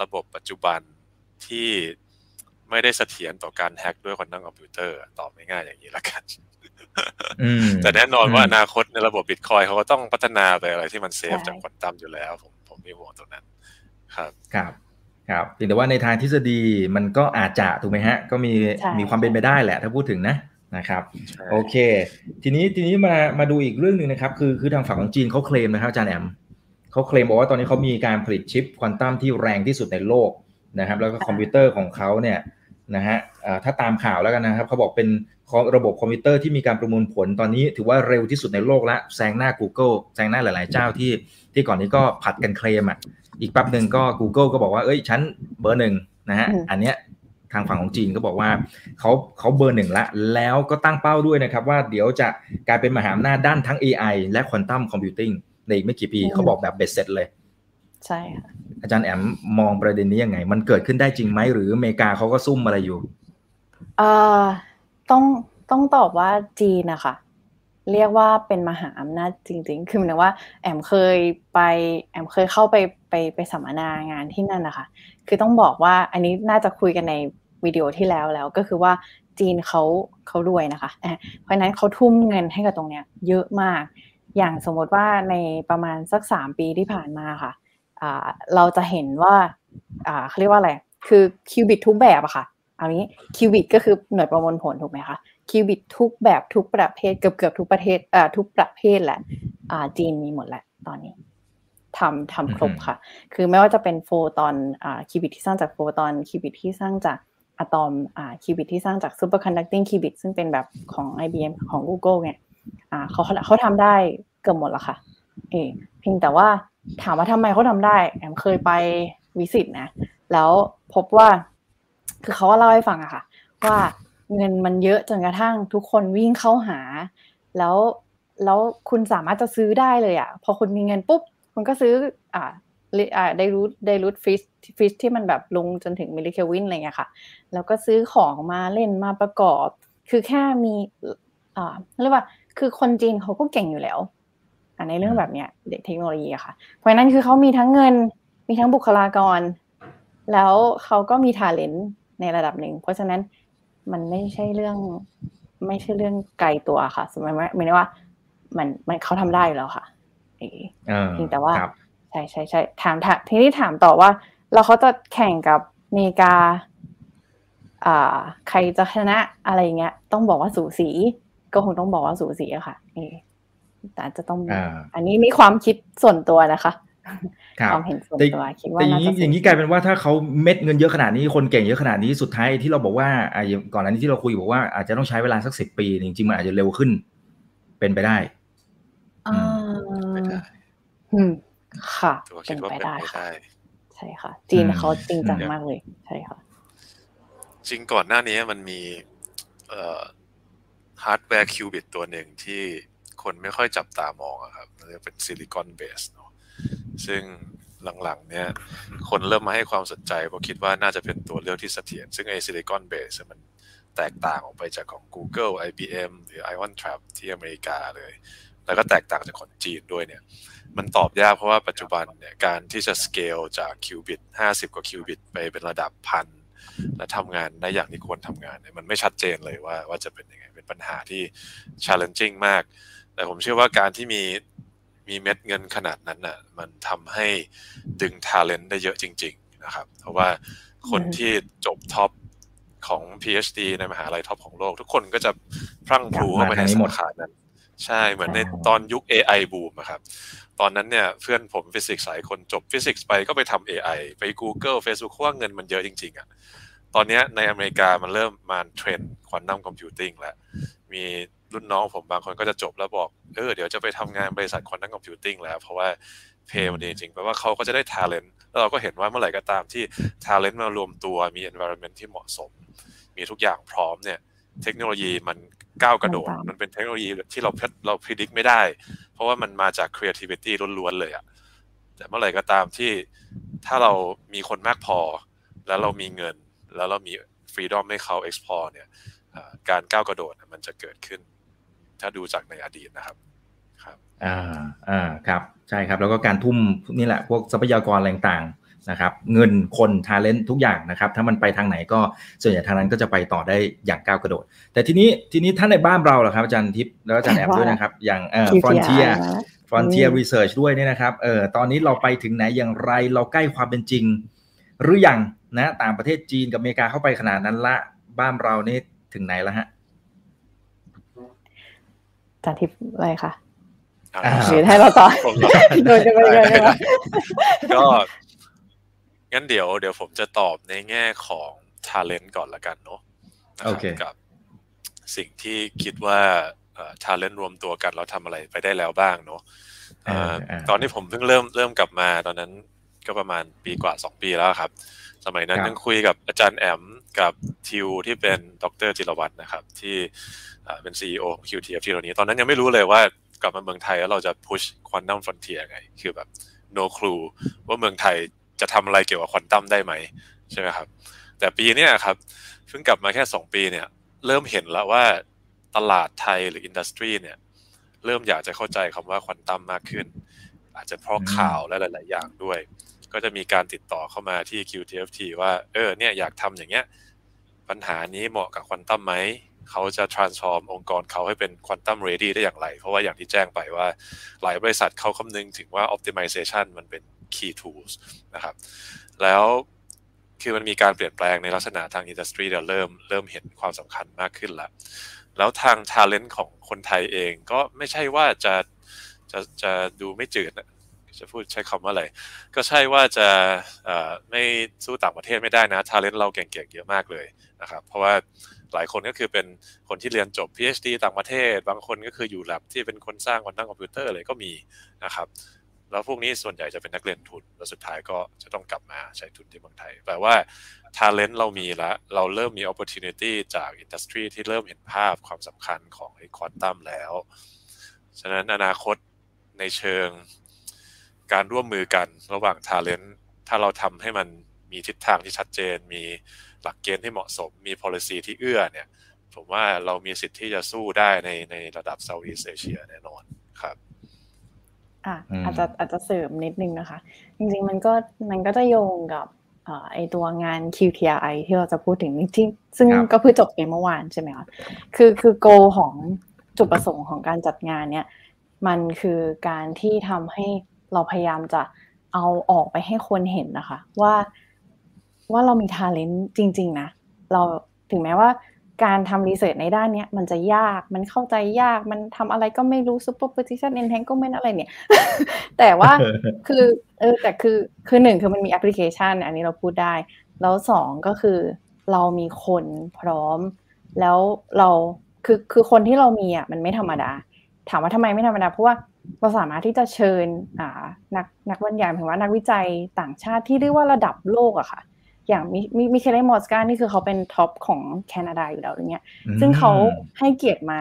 S3: ระบบปัจจุบันที่ ไม่ได้เสถียรต่อการแฮ็กด้วยคนนั่งคอมพิวเตอร์ตอบง่ายๆอย่างนี้ละกันแต่แน่นอนว่าอนาคตในระบบบิตคอยเขาก็ต้องพัฒนาไปอะไรที่มันเซฟจากควอนตัมอยู่แล้ว ผมผมมีห่วงตรงนั้น ครับ
S2: ครับครับแต่ว่าในทางทฤษฎีมันก็อาจจะถูกไหมฮะ ก็มีมีความเป็นไปได้แหละ ถ้าพูดถึงนะนะครับ โอเค ทีนี้ทีนี้มามาดูอีกเรื่องหนึ่งนะครับ คือคือทางฝั่งของจีนเขาเคลมนะครับอาจารย์แอมเขาเคลมบอกว่าตอนนี้เขามีการผลิตชิปควอนตัมที่แรงที่สุดในโลกนะครับ แล้วก็คอมพิวเตอร์ของเขาเนี่ย นะฮะถ้าตามข่าวแล้วกันนะครับเขาบอกเป็นระบบคอมพิวเตอร์ที่มีการประมวลผลตอนนี้ถือว่าเร็วที่สุดในโลกละแซงหน้า Google แซงหน้าหลาย ๆ เจ้าที่ที่ก่อนนี้ก็ผลัดกันเคลมอะอีกแป๊บหนึ่งก็ Google ก็บอกว่าเอ้ยฉันเบอร์หนึ่งนะฮะอันเนี้ยทางฝั่งของจีนก็บอกว่าเขาเขาเบอร์หนึ่งละแล้วก็ตั้งเป้าด้วยนะครับว่าเดี๋ยวจะกลายเป็นมหาอำนาจด้านทั้ง AI และ quantum computing ในอีกไม่กี่ปีเขาบอกแบบเบ็ดเสร็จเลย
S4: ใช่ค่ะ
S2: อาจารย์แอมมองประเด็นนี้ยังไง มันเกิดขึ้นได้จริงไหมหรืออเมริกาเขาก็ซุ่มอะไรอยู่
S4: เอ่อต้องต้องตอบว่าจีนนะคะเรียกว่าเป็นมหาอำนาจจริง ๆ คือหมายถึงว่า แอมเคยไป แอมเคยเข้าไปไปไปสัมมนางานที่นั่นนะคะ คือต้องบอกว่าอันนี้น่าจะคุยกันในวิดีโอที่แล้วแล้วก็คือว่าจีนเขาเขารวยนะคะ เพราะนั้นเขาทุ่มเงินให้กับตรงเนี้ยเยอะมาก อย่างสมมติว่าในประมาณสักสามปีที่ผ่านมาค่ะ เราจะเห็นว่าเขาเรียกว่าอะไร คือคิวบิตทุกแบบอะค่ะเอานี้คิวบิตก็คือหน่วยประมวลผลถูกไหมคะคิวบิตทุกแบบทุกประเภทเกือบเกือบทุกประเทศอ่าทุกประเภทแหละอ่าจีนมีหมดแหละตอนนี้ทำทำครบค่ะ คือไม่ว่าจะเป็นโฟตอนอ่าคิวบิตที่สร้างจากโฟตอนคิวบิตที่สร้างจากอะอะตอมอ่าคิวบิตที่สร้างจาก superconducting qubit ซึ่งเป็นแบบของ IBM ของ Google เนี่ยอ่าเขาเขาทำได้เกือบหมดแล้วค่ะ เอเพียงแต่ว่า ถามว่าทำไมเขาทำได้ แอมเคยไปวิสิตนะ แล้วพบว่า คือเขาเล่าให้ฟังอะค่ะ ว่าเงินมันเยอะจนกระทั่งทุกคนวิ่งเข้าหา แล้วแล้วคุณสามารถจะซื้อได้เลยอะพอคุณมีเงินปุ๊บ คุณก็ซื้ออ่าอ่าได้รู้ได้รู้ฟิชฟิชที่มันแบบลงจนถึง millikelvin อะไรเงี้ยค่ะ แล้วก็ซื้อของมาเล่นมาประกอบ คือแค่มีอ่าเรียกว่า คือคนจีนเขาก็เก่งอยู่แล้ว ในเรื่องแบบเนี้ยเทคโนโลยีอะค่ะ เพราะนั้นคือเขามีทั้งเงินมีทั้งบุคลากร แล้วเขาก็มี talent ในระดับหนึ่ง เพราะฉะนั้นมันไม่ใช่เรื่อง ไม่ใช่เรื่องไกลตัวค่ะสมมติว่าไม่ได้ว่า มันมันเขาทำได้อยู่แล้วค่ะเออแต่ว่าใช่ใช่ใช่ถามทีนี้ถามต่อว่า เราเขาจะแข่งกับเมกาอ่า ใครจะชนะอะไรเงี้ย ต้องบอกว่าสูสี ก็คงต้องบอกว่าสูสีอะค่ะเอ แต่จะต้องอันนี้มีความคิดส่วนตัวนะคะความเห็นส่วนตัวคิดว่าแต่
S2: อย่างนี้อย่างนี้กลายเป็นว่าถ้าเขาเม็ดเงินเยอะขนาดนี้คนเก่งเยอะขนาดนี้สุดท้ายที่เราบอกว่าอ่าก่อนหน้านี้ที่เราคุยบอกว่าอาจจะต้องใช้เวลาสักสิบปีจริงๆมันอาจจะเร็วขึ้น เป็นไปได้
S4: อ่าอืมค่ะเป็นไปได้ค่ะใช่ค่ะ จีนเขาจริงจังมากเลย ใช่ค่ะ
S3: จริงก่อนหน้านี้มันมี เอ่อฮาร์ดแวร์ qubit ตัวหนึ่งที่ คนไม่ค่อยจับตามองอะครับมันจะเป็น silicon based เนาะซึ่งหลังๆ เนี้ยคนเริ่มมาให้ความสนใจเพราะคิดว่าน่าจะเป็นตัวเลือกที่เสถียรซึ่งไอ silicon based มันแตกต่างออกไปจากของ Google IBM หรือ Ion Trap ที่อเมริกาเลย แล้วก็แตกต่างจากของจีนด้วยเนี่ย มันตอบยากเพราะว่าปัจจุบันเนี่ยการที่จะสเกลจาก qubit 50 กว่า qubit ไปเป็นระดับพันและทำงานได้อย่างที่ควรทำงานเนี่ยมันไม่ชัดเจนเลยว่าว่าจะเป็นยังไง เป็นปัญหาที่ challenging มาก แต่ผมเชื่อว่าการที่มีมีเม็ดเงินขนาดนั้นน่ะมันทำให้ดึง talent ได้เยอะจริง ๆ นะครับ เพราะว่าคนที่จบท็อปของ PhD ในมหาลัย top ของโลก ทุกคนก็จะพรั่งพรูเข้าไปในสาขานั้น ใช่เหมือนในตอนยุค AI boom ครับ ตอนนั้นเนี่ยเพื่อนผมฟิสิกส์สายคนจบฟิสิกส์ไปก็ไปทำ AI ไป Google Facebook เพราะว่าเงินมันเยอะจริง ๆอะตอนนี้ในอเมริกามันเริ่มมาเทรนด์ quantum computing แล้วมี รุ่นน้องผมบางคนก็จะจบแล้วบอกเออเดี๋ยวจะไปทำงานบริษัท quantum computing แล้ว เพราะว่า pay มันดีจริงแปลว่าเขาก็จะได้ talent แล้วเราก็เห็นว่าเมื่อไหร่ก็ตามที่ talent มารวมตัวมี environment ที่เหมาะสม มีทุกอย่างพร้อมเนี่ยเทคโนโลยีมันก้าวกระโดด มันเป็นเทคโนโลยีที่เราเราพิจิตรไม่ได้ เพราะว่ามันมาจาก creativity ล้วนๆเลยอะแต่เมื่อไหร่ก็ตามที่ถ้าเรามีคนมากพอ แล้วเรามีเงิน แล้วเรามี freedom ให้เขา explore เนี่ยการก้าวกระโดดมันจะเกิดขึ้น ถ้าดูจากในอดีตนะครับครับ
S2: อ่าอ่าครับใช่ครับ แล้วก็การทุ่มนี่แหละพวกทรัพยากรแรงต่างนะครับเงินคน talent ทุกอย่างนะครับ ถ้ามันไปทางไหนก็ส่วนใหญ่ทางนั้นก็จะไปต่อได้อย่างก้าวกระโดด แต่ทีนี้ทีนี้ท่านในบ้านเราเหรอครับอาจารย์ทิพย์แล้วอาจารย์แอมด้วยนะครับ อย่างเอ่อ frontier frontier research ด้วยเนี่ยนะครับเออตอนนี้เราไปถึงไหนอย่างไรเราใกล้ความเป็นจริง หรือยังนะต่างประเทศจีนกับอเมริกาเข้าไปขนาดนั้นละบ้านเรานี่ถึงไหนแล้วฮะ
S4: จารทิพย์อะไรคะหรือให้เราต่อโดยจะไปเลย
S3: ก็งั้นเดี๋ยวเดี๋ยวผมจะตอบในแง่ของ talent ก่อนละกันเนาะกับสิ่งที่คิดว่า talent รวมตัวกันเราทำอะไรไปได้แล้วบ้างเนาะตอนนี้ผมเพิ่งเริ่มเริ่มกลับมาตอนนั้น ก็ประมาณปีกว่าสองปีแล้วครับ สมัยนั้นยังคุยกับอาจารย์แอมกับทิวที่เป็นดรจิรวัตรนะครับ ที่เป็น CEO ของ QTF ที่ตอนนี้ ตอนนั้นยังไม่รู้เลยว่ากลับมาเมืองไทยแล้วเราจะ push quantum frontier ไง คือแบบ no clue ว่าเมืองไทยจะทำอะไรเกี่ยวกับควอนตัมได้ไหมใช่ไหมครับ แต่ปีนี้ครับเพิ่งกลับมาแค่สองปีเนี่ยเริ่มเห็นแล้วว่าตลาดไทยหรืออินดัสทรีเนี่ยเริ่มอยากจะเข้าใจคำว่าควอนตัมมากขึ้น อาจจะเพราะข่าวและหลาย ๆ อย่างด้วย ก็จะมีการติดต่อเข้ามาที่ QTFT ว่า เออเนี่ยอยากทำอย่างเงี้ย ปัญหานี้เหมาะกับควอนตัมไหม เขาจะ transform องค์กรเขาให้เป็น quantum ready ได้อย่างไร เพราะว่าอย่างที่แจ้งไปว่าหลายบริษัทเขาคำนึงถึงว่า optimization มันเป็น key tools นะครับ แล้วคือมันมีการเปลี่ยนแปลงในลักษณะทางอินดัสทรีเราเริ่มเริ่มเห็นความสำคัญมากขึ้นแล้ว แล้วทาง talent ของคนไทยเองก็ไม่ใช่ว่าจะจะจะดูไม่จืด จะพูดใช้คำว่าอะไร ก็ใช่ว่าจะไม่สู้ต่างประเทศไม่ได้นะ talent เราเก่งๆเยอะมากเลยนะครับ เพราะว่าหลายคนก็คือเป็นคนที่เรียนจบ PhD ต่างประเทศ บางคนก็คืออยู่แล็บที่เป็นคนสร้าง quantum computer เลยก็มีนะครับ แล้วพวกนี้ส่วนใหญ่จะเป็นนักเรียนทุน แล้วสุดท้ายก็จะต้องกลับมาใช้ทุนที่เมืองไทย แปลว่า talent เรามีแล้วเราเริ่มมี opportunity จากอินดัสทรีที่เริ่มเห็นภาพความสำคัญของไอ้ควอนตัมแล้ว ฉะนั้นอนาคตในเชิง การร่วมมือกันระหว่าง talent ถ้าเราทำให้มันมีทิศทางที่ชัดเจน มีหลักเกณฑ์ที่เหมาะสม มี policy ที่เอื้อเนี่ย ผมว่าเรามีสิทธิ์ที่จะสู้ได้ในในระดับ Southeast Asia แน่นอนครับ
S4: อะอาจจะอาจจะเสริมนิดนึงนะคะ จริงๆมันก็มันก็จะโยงกับไอตัวงาน QTI ที่เราจะพูดถึงที่ซึ่งก็เพิ่งจบไปเมื่อวานใช่ไหมคะคือคือโกของจุดประสงค์ของการจัดงานเนี่ย มันคือการที่ทำให้ เราพยายามจะเอาออกไปให้คนเห็นนะคะ ว่าว่าเรามีทาเลนต์จริง ๆ นะ เราถึงแม้ว่าการทำรีเสิร์ชในด้านนี้มันจะยากมันเข้าใจยากมันทำอะไรก็ไม่รู้ superposition entanglement อะไรเนี่ย แต่ว่าคือเออแต่คือคือหนึ่งคือมันมีแอปพลิเคชันอันนี้เราพูดได้ แล้วสองก็คือเรามีคนพร้อม แล้วเราคือคือคนที่เรามีอะมันไม่ธรรมดา ถามว่าทำไมไม่ธรรมดาเพราะว่าเราสามารถที่จะเชิญอ่านักนักบรรยายถึงว่านักวิจัยต่างชาติที่เรียกว่าระดับโลกอะค่ะ อย่างมิมิมิเคเลมอสกานี่คือเขาเป็น top ของแคนาดาอยู่แล้วอย่างเงี้ย ซึ่งเขาให้เกียรติมา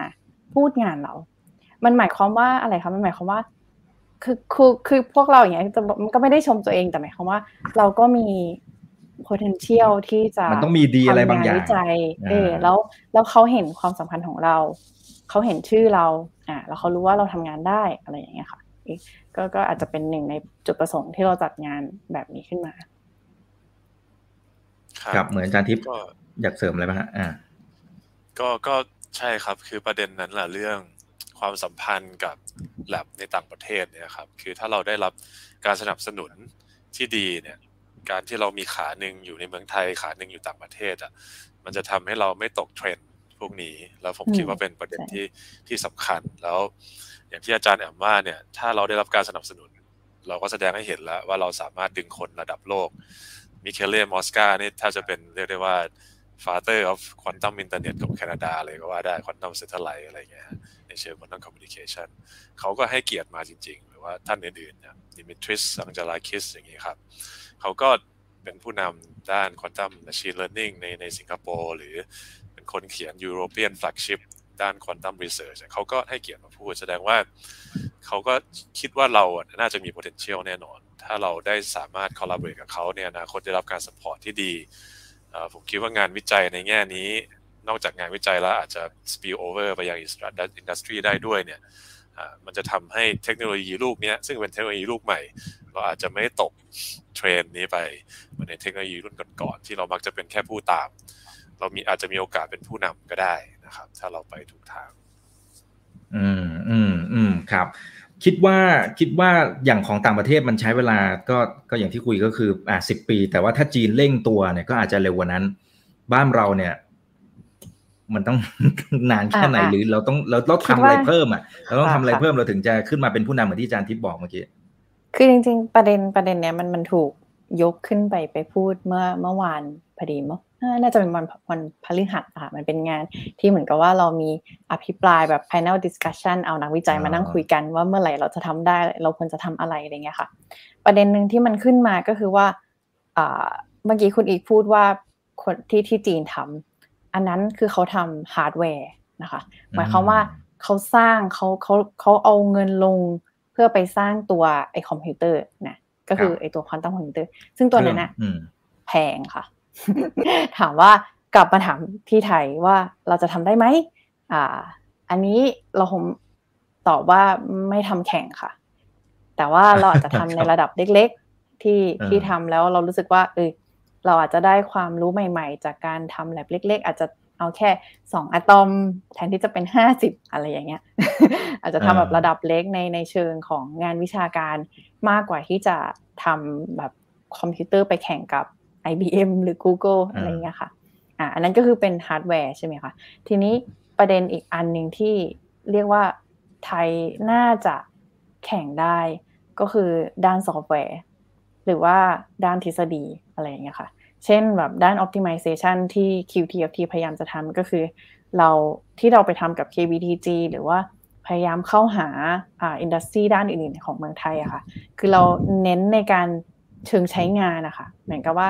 S4: พูดงานเรา มันหมายความว่าอะไรคะมันหมายความว่า คือคือคือพวกเราอย่างเงี้ยมันก็ไม่ได้ชมตัวเองแต่หมายความว่า เราก็มี potential ที่จะ
S2: มันต้องมีดีอะไรบางอย่าง
S4: วิจัยเออแล้วแล้วเขาเห็นความสำคัญของเรา เขาเห็นชื่อเราอ่าแล้วเขารู้ว่าเราทำงานได้อะไรอย่างเงี้ยค่ะก็ก็อาจจะเป็นหนึ่งในจุดประสงค์ที่เราจัดงานแบบนี้ขึ้นมา
S2: ครับเหมือนอาจารย์ทิพย์อยากเสริมอะไรบ้างฮะอ่า
S3: ก็ก็ใช่ครับ คือประเด็นนั้นแหละเรื่องความสัมพันธ์กับแลบในต่างประเทศเนี่ยครับ คือถ้าเราได้รับการสนับสนุนที่ดีเนี่ย การที่เรามีขาหนึ่งอยู่ในเมืองไทยขาหนึ่งอยู่ต่างประเทศอะ มันจะทำให้เราไม่ตกเทรนด์พ วกนี้ แล้วผมคิดว่าเป็นประเด็นที่ที่สำคัญแล้ว อย่างที่อาจารย์แอมว่าเนี่ย ถ้าเราได้รับการสนับสนุน เราก็แสดงให้เห็นแล้วว่าเราสามารถดึงคนระดับโลกมิเคเล่มอสกานี่ถ้าจะเป็นเรียกได้ว่า father of quantum internet ของแคนาดาเลยก็ว่าได้ quantum satellite อะไรเงี้ยในเชิง quantum communication เขาก็ให้เกียรติมาจริง ๆ หรือว่าท่านอื่นๆเนี่ยดิมิทริสอังเจลาคิสอย่างนี้ครับ เขาก็เป็นผู้นำด้าน quantum machine learning ในในสิงคโปร์หรือ เป็นคนเขียน European flagship ด้าน quantum research เขาก็ให้เกียรติมาพูดแสดงว่าเขาก็คิดว่าเราน่าจะมี potential แน่นอน ถ้าเราได้สามารถ collaborate กับเขาเนี่ยนะคนได้รับการ support ที่ดี ผมคิดว่างานวิจัยในแง่นี้ นอกจากงานวิจัยแล้วอาจจะ spill over ไปยังอินดัสทรีได้ด้วยเนี่ยมันจะทำให้เทคโนโลยีลูกนี้ซึ่งเป็นเทคโนโลยีลูกใหม่ เราอาจจะไม่ตกเทรนนี้ไปเหมือนในเทคโนโลยีรุ่นก่อนๆที่เรามักจะเป็นแค่ผู้ตาม เรามีอาจจะมีโอกาสเป็นผู้นำก็ได้นะครับ ถ้าเราไปถูกทาง
S2: อืมอืมอืมครับ คิดว่าคิดว่าอย่างของต่างประเทศมันใช้เวลาก็ก็อย่างที่คุยก็คืออ่าสิบปี แต่ว่าถ้าจีนเร่งตัวเนี่ยก็อาจจะเร็วกว่านั้น บ้านเราเนี่ย มันต้องนานแค่ไหนหรือเราต้องเราต้องทำอะไรเพิ่มอะเราต้องทำอะไรเพิ่มเราถึงจะขึ้นมาเป็นผู้นำเหมือนที่อาจารย์ทิพย์บอกเมื่อกี้
S4: คือจริงๆ ประเด็นประเด็นเนี้ยมันมันถูกยกขึ้นไปไปพูดเมื่อเมื่อวานพอดีมั้งน่าจะเป็นวันวันพฤหัสค่ะมันเป็นงานที่เหมือนกับว่าเรามีอภิปรายแบบ panel discussion เอานักวิจัยมานั่งคุยกันว่าเมื่อไหร่เราจะทำได้เราควรจะทำอะไรอะไรเงี้ยค่ะ ประเด็นหนึ่งที่มันขึ้นมาก็คือว่าเมื่อกี้คุณอีกพูดว่าคนที่ที่จีนทำอันนั้นคือเขาทำฮาร์ดแวร์นะคะ หมายความว่าเขาสร้างเขาเขาเขาเอาเงินลงเพื่อไปสร้างตัวไอคอมพิวเตอร์นะก็คือไอตัว quantum computer ซึ่งตัวนั้นนะแพงค่ะ ถามว่ากลับมาถามที่ไทยว่าเราจะทำได้ไหมอ่า อันนี้เราคงตอบว่าไม่ทำแข่งค่ะ แต่ว่าเราอาจจะทำในระดับเล็ก ๆ ที่ที่ทำแล้วเรารู้สึกว่า เออเราอาจจะได้ความรู้ใหม่ ๆ จากการทำแลบเล็ก ๆ อาจจะเอาแค่สองอะตอมแทนที่จะเป็นห้าสิบอะไรอย่างเงี้ย อาจจะทำแบบระดับเล็กในในเชิงของงานวิชาการมากกว่าที่จะทำแบบคอมพิวเตอร์ไปแข่งกับ IBM หรือ Google อะไรเงี้ยค่ะอ่าอันนั้นก็คือเป็นฮาร์ดแวร์ใช่ไหมคะทีนี้ประเด็นอีกอันหนึ่งที่เรียกว่าไทยน่าจะแข่งได้ก็คือด้านซอฟต์แวร์ หรือว่าด้านทฤษฎีอะไรอย่างเงี้ยค่ะ เช่นแบบด้าน optimization ที่ QTFT พยายามจะทำก็คือเราที่เราไปทำกับ KBTG หรือว่าพยายามเข้าหาอ่า industry ด้านอื่นๆของเมืองไทยอะค่ะ คือเราเน้นในการเชิงใช้งานนะคะเหมือนกับว่า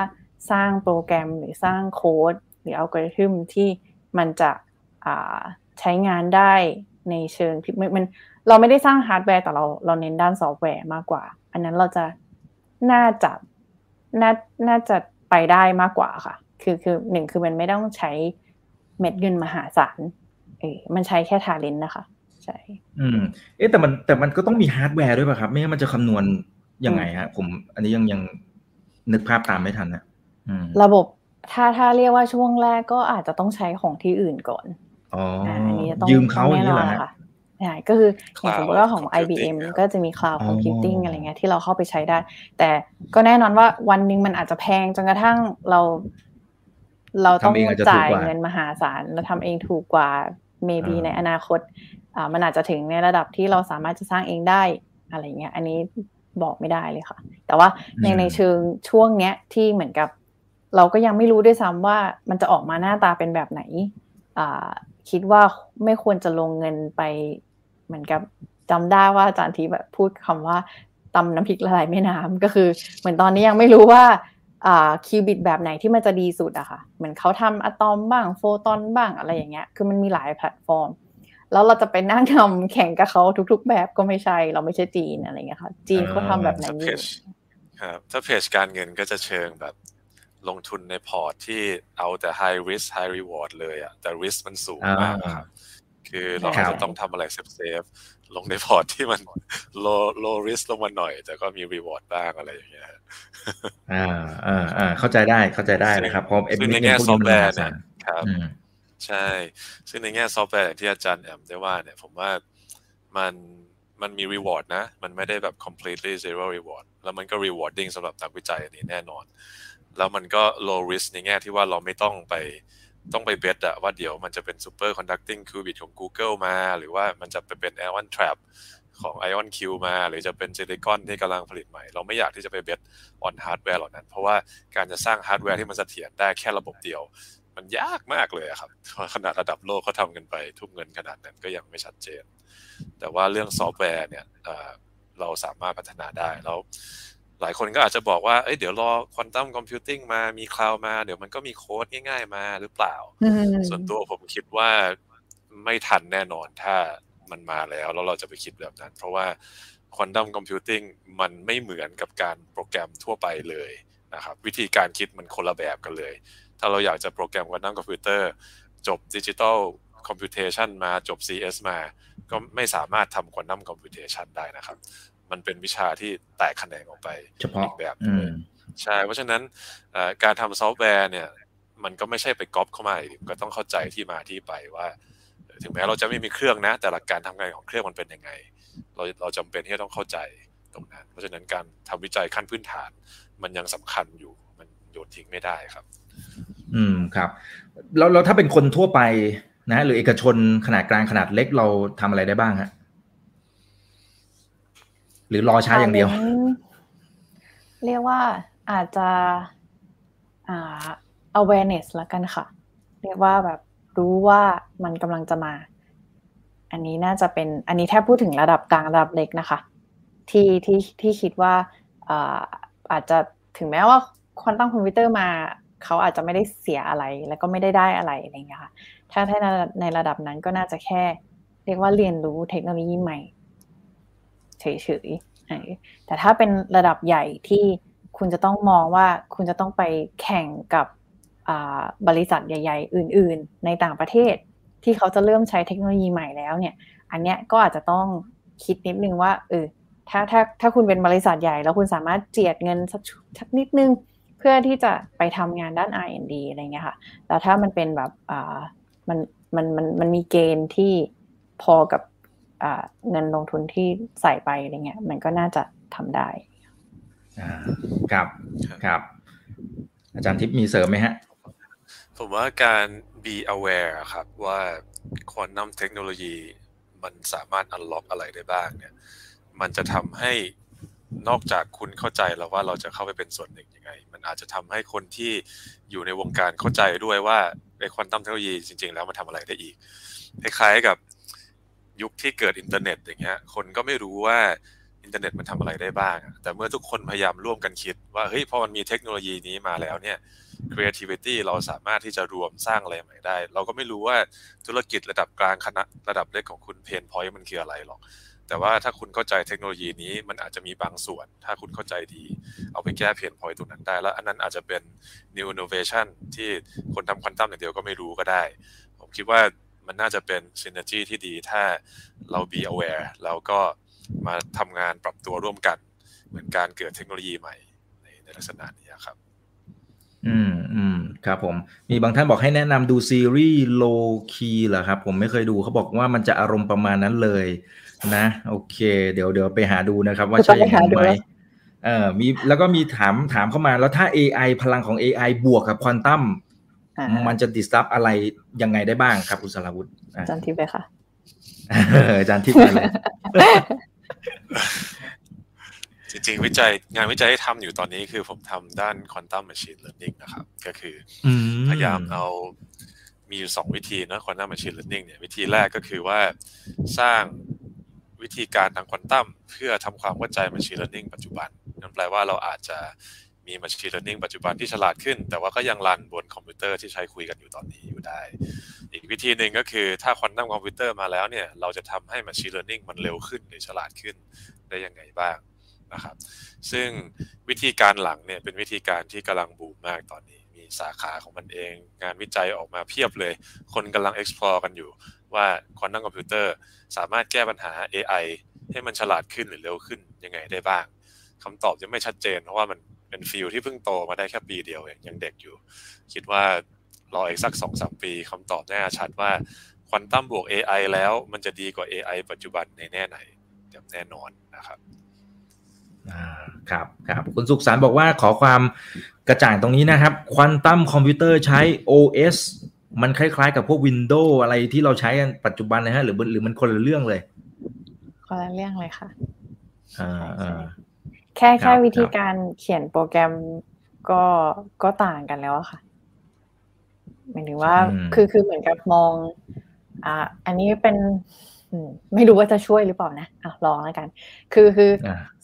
S4: สร้างโปรแกรมหรือสร้างโค้ดหรืออัลกอริทึมที่มันจะใช้งานได้ในเชิงที่มันเราไม่ได้สร้างฮาร์ดแวร์แต่เราเราเน้นด้านซอฟต์แวร์มากกว่า อันนั้นเราจะน่าจะน่าน่าจะไปได้มากกว่าค่ะ คือคือหนึ่งคือมันไม่ต้องใช้เม็ดเงินมหาศาลเออมันใช้แค่ talent นะคะ ใช่
S2: อืม เอ๊ะแต่มันแต่มันก็ต้องมีฮาร์ดแวร์ด้วยป่ะครับ ไม่งั้นมันจะคำนวณยังไงฮะ ผม อันนี้ยังยังนึกภาพตามไม่ทันนะ
S4: ระบบถ้าถ้าเรียกว่าช่วงแรกก็อาจจะต้องใช้ของที่อื่นก่อน
S2: อ๋ออันนี้ต้องยืมเขาอย่างนี้แหละ
S4: ค่ะใช่ก็คืออย่างสมมติว่าของ IBM ก็จะมี cloud computing อะไรเงี้ยที่เราเข้าไปใช้ได้ แต่ก็แน่นอนว่าวันหนึ่งมันอาจจะแพงจนกระทั่งเรา เราต้องจ่ายเงินมหาศาลแล้วทำเองถูกกว่า maybe ในอนาคตอ่ามันอาจจะถึงในระดับที่เราสามารถจะสร้างเองได้อะไรเงี้ย อันนี้บอกไม่ได้เลยค่ะ แต่ว่าในในเชิงช่วงเนี้ยที่เหมือนกับ เราก็ยังไม่รู้ด้วยซ้ำว่ามันจะออกมาหน้าตาเป็นแบบไหนคิดว่าไม่ควรจะลงเงินไปเหมือนกับจำได้ว่าอาจารย์ทีแบบพูดคำว่าตำน้ำพริกละลายแม่น้ำก็คือ เหมือนตอนนี้ยังไม่รู้ว่าอ่าคิวบิตแบบไหนที่มันจะดีสุดอะค่ะ เหมือนเขาทำอะตอมบ้างโฟตอนบ้างอะไรอย่างเงี้ย คือมันมีหลายแพลตฟอร์ม แล้วเราจะไปนั่งทำแข่งกับเขาทุก ๆ แบบก็ไม่ใช่ เราไม่ใช่จีนอะไรเงี้ยค่ะ จีนเขาทำแบบไหนอยู่
S3: ครับ ถ้าเพจการเงินก็จะเชิงแบบ ลงทุนในพอร์ตที่เอาแต่ high risk high reward เลยอะแต่ risk มันสูงมากครับคือเราจะต้องทำอะไร safeๆลงในพอร์ตที่มัน low low risk ลงมาหน่อย แต่ก็มี reward บ้างอะไรอย่างเงี้ย
S2: อ่าอ่าอ่าเข้าใจได้เข้าใจได้นะครับเพราะ
S3: เอ็มในแง่ซอฟต์แวร์เนี่ยครับใช่ ซึ่งในแง่ซอฟต์แวร์ที่อาจารย์แอมได้ว่าเนี่ยผมว่ามันมันมี reward นะ มันไม่ได้แบบ completely zero reward แล้วมันก็ rewarding สำหรับนักวิจัยอันนี้แน่นอน แล้วมันก็ low risk ในแง่ที่ว่าเราไม่ต้องไปต้องไป bet อะว่าเดี๋ยวมันจะเป็น superconducting qubit ของ Google มา หรือว่ามันจะไปเป็น ion trap ของ IonQ มา หรือจะเป็น silicon ที่กำลังผลิตใหม่ เราไม่อยากที่จะไปเบส on hardware เหล่านั้น เพราะว่าการจะสร้างฮาร์ดแวร์ที่มันเสถียรได้แค่ระบบเดียว มันยากมากเลยครับ ขนาดระดับโลกเขาทำกันไป ทุ่มเงินขนาดนั้นก็ยังไม่ชัดเจน แต่ว่าเรื่องซอฟต์แวร์เนี่ยเราสามารถพัฒนาได้แล้ว หลายคนก็อาจจะบอกว่า เอ้ย เดี๋ยวรอ quantum computing มา มี cloud มา เดี๋ยวมันก็มีโค้ดง่าย ๆ มาหรือเปล่า ส่วนตัวผมคิดว่าไม่ทันแน่นอนถ้ามันมาแล้ว แล้วเราจะไปคิดแบบนั้น เพราะว่า quantum computing มันไม่เหมือนกับการโปรแกรมทั่วไปเลยนะครับวิธีการคิดมันคนละแบบกันเลย ถ้าเราอยากจะโปรแกรมควอนตัมคอมพิวเตอร์ จบ digital computation มาจบ CS มา ก็ไม่สามารถทำ quantum computation ได้นะครับ มันเป็นวิชาที่แตกแขนงออกไปอีกแบบใช่เพราะฉะนั้นการทำซอฟต์แวร์เนี่ยมันก็ไม่ใช่ไปก๊อปเขามาก็ต้องเข้าใจที่มาที่ไปว่า ถึงแม้เราจะไม่มีเครื่องนะ แต่หลักการทำงานของเครื่องมันเป็นยังไง เราเราจำเป็นที่จะต้องเข้าใจตรงนั้น เพราะฉะนั้นการทำวิจัยขั้นพื้นฐาน มันยังสำคัญอยู่มันโยนทิ้งไม่ได้ครับ
S2: อืมครับแล้วแล้วถ้าเป็นคนทั่วไปนะ หรือเอกชนขนาดกลางขนาดเล็กเราทำอะไรได้บ้างฮะ หรือรอช้าอย่างเดียว
S4: เรียกว่าอาจจะอ่า awareness ละกันค่ะ เรียกว่าแบบรู้ว่ามันกำลังจะมา อันนี้น่าจะเป็นอันนี้แทบพูดถึงระดับกลางระดับเล็กนะคะ ที่ที่ที่คิดว่าอาอาจจะถึงแม้ว่าควอนตัมคอมพิวเตอร์มาเขาอาจจะไม่ได้เสียอะไรแล้วก็ไม่ได้ได้อะไรอะไรเงี้ยค่ะ ถ้าถ้าในระดับนั้นก็น่าจะแค่ เรียกว่าเรียนรู้เทคโนโลยีใหม่ เฉยๆแต่ถ้าเป็นระดับใหญ่ที่คุณจะต้องมองว่าคุณจะต้องไปแข่งกับบริษัทใหญ่ ๆ อื่น ๆ ในต่างประเทศที่เขาจะเริ่มใช้เทคโนโลยีใหม่แล้วเนี่ย อันเนี้ยก็อาจจะต้องคิดนิดนึงว่าเออถ้าถ้าถ้าคุณเป็นบริษัทใหญ่แล้วคุณสามารถเจียดเงินสักนิดนึง เพื่อที่จะไปทำงานด้าน R&D อะไรเงี้ยค่ะแล้วถ้ามันเป็นแบบอ่ามันมันมันมันมีเกณฑ์ที่พอกับ เงินลงทุนที่ใส่ไปอะไรเงี้ย มันก็น่าจะทำได้
S2: อ่าครับครับ อาจารย์ทิพย์มีเสริมไหมฮะ
S3: ผมว่าการ be aware ครับว่าควอนตัมเทคโนโลยีมันสามารถ unlock อะไรได้บ้างเนี่ย มันจะทำให้นอกจากคุณเข้าใจแล้วว่าเราจะเข้าไปเป็นส่วนหนึ่งยังไง มันอาจจะทำให้คนที่อยู่ในวงการเข้าใจด้วยว่าไอ้ควอนตัมเทคโนโลยีจริง ๆ แล้วมันทำอะไรได้อีก คล้ายๆกับ ยุคที่เกิดอินเทอร์เน็ตอย่างเงี้ยคนก็ไม่รู้ว่าอินเทอร์เน็ตมันทำอะไรได้บ้าง แต่เมื่อทุกคนพยายามร่วมกันคิดว่าเฮ้ยพอมันมีเทคโนโลยีนี้มาแล้วเนี่ย creativity เราสามารถที่จะร่วมสร้างอะไรใหม่ได้ เราก็ไม่รู้ว่าธุรกิจระดับกลางคณะระดับเล็กของคุณ pain point มันคืออะไรหรอก แต่ว่าถ้าคุณเข้าใจเทคโนโลยีนี้มันอาจจะมีบางส่วน ถ้าคุณเข้าใจดี เอาไปแก้เพนพอยต์ตรงนั้นได้ แล้วอันนั้นอาจจะเป็น new innovation ที่คนทำควอนตัมอย่างเดียวก็ไม่รู้ก็ได้ ผมคิดว่า มันน่าจะเป็น synergy ที่ดีถ้าเรา be aware แล้วก็มาทำงานปรับตัวร่วมกัน เหมือนการเกิดเทคโนโลยีใหม่ในในลักษณะนี้ครับ
S2: อืมอืมครับผม มีบางท่านบอกให้แนะนำดูซีรีส์โลคีเหรอครับ ผมไม่เคยดูเขาบอกว่ามันจะอารมณ์ประมาณนั้นเลยนะ โอเค เดี๋ยวเดี๋ยวไปหาดูนะครับ ว่าใช่อย่างนั้นไหมเออมีแล้วก็มีถามถามเข้ามาแล้วถ้า AI พลังของ AI บวกกับควอนตัม มันจะดิสรับอะไรยังไงได้บ้างครับคุณสรวุฒิ
S4: อาจารย์ทิพย์ไปค่ะ
S2: อาจารย์ทิพย์ไปเลย
S3: จริงๆวิจัยงานวิจัยที่ทำอยู่ตอนนี้คือผมทำด้าน quantum machine learning นะครับ ก็คือพยายามเอามีอยู่สองวิธีนะ quantum machine learning เนี่ยวิธีแรกก็คือว่าสร้างวิธีการทางควอนตัมเพื่อทำความเข้าใจ machine learning ปัจจุบัน นั่นแปลว่าเราอาจจะ มี machine learning ปัจจุบันที่ฉลาดขึ้น แต่ว่าก็ยังรันบนคอมพิวเตอร์ที่ใช้คุยกันอยู่ตอนนี้อยู่ได้ อีกวิธีหนึ่งก็คือถ้าควอนตัมคอมพิวเตอร์มาแล้วเนี่ย เราจะทำให้ machine learning มันเร็วขึ้นหรือฉลาดขึ้นได้ยังไงบ้างนะครับ ซึ่งวิธีการหลังเนี่ยเป็นวิธีการที่กำลังบูมมากตอนนี้ มีสาขาของมันเอง งานวิจัยออกมาเพียบเลย คนกำลัง explore กันอยู่ว่าควอนตัมคอมพิวเตอร์สามารถแก้ปัญหา AI ให้มันฉลาดขึ้นหรือเร็วขึ้นยังไงได้บ้างคำตอบยังไม่ชัดเจนเพราะว่ามัน เป็น field ที่เพิ่งโตมาได้แค่ปีเดียวเองยังเด็กอยู่ คิดว่ารออีกสักสองสามปีคำตอบแน่ชัดว่าควอนตัมบวก AI แล้วมันจะดีกว่า AI ปัจจุบันในแง่ไหนแน่นอนนะครับ
S2: ครับครับคุณสุขสารบอกว่าขอความกระจ่างตรงนี้นะครับควอนตัมคอมพิวเตอร์ใช้ OS มันคล้ายๆ กับพวก Windows อะไรที่เราใช้กันปัจจุบันนะฮะหรือหรือมันคนละเรื่องเลย
S4: คนละเรื่องเลยค่ะ
S2: อ่า
S4: แค่แค่วิธีการเขียนโปรแกรมก็ก็ต่างกันแล้วค่ะหมายถึงว่าคือคือเหมือนกับมอง อ่า อันนี้เป็นไม่รู้ว่าจะช่วยหรือเปล่านะอะลองแล้วกัน คือคือ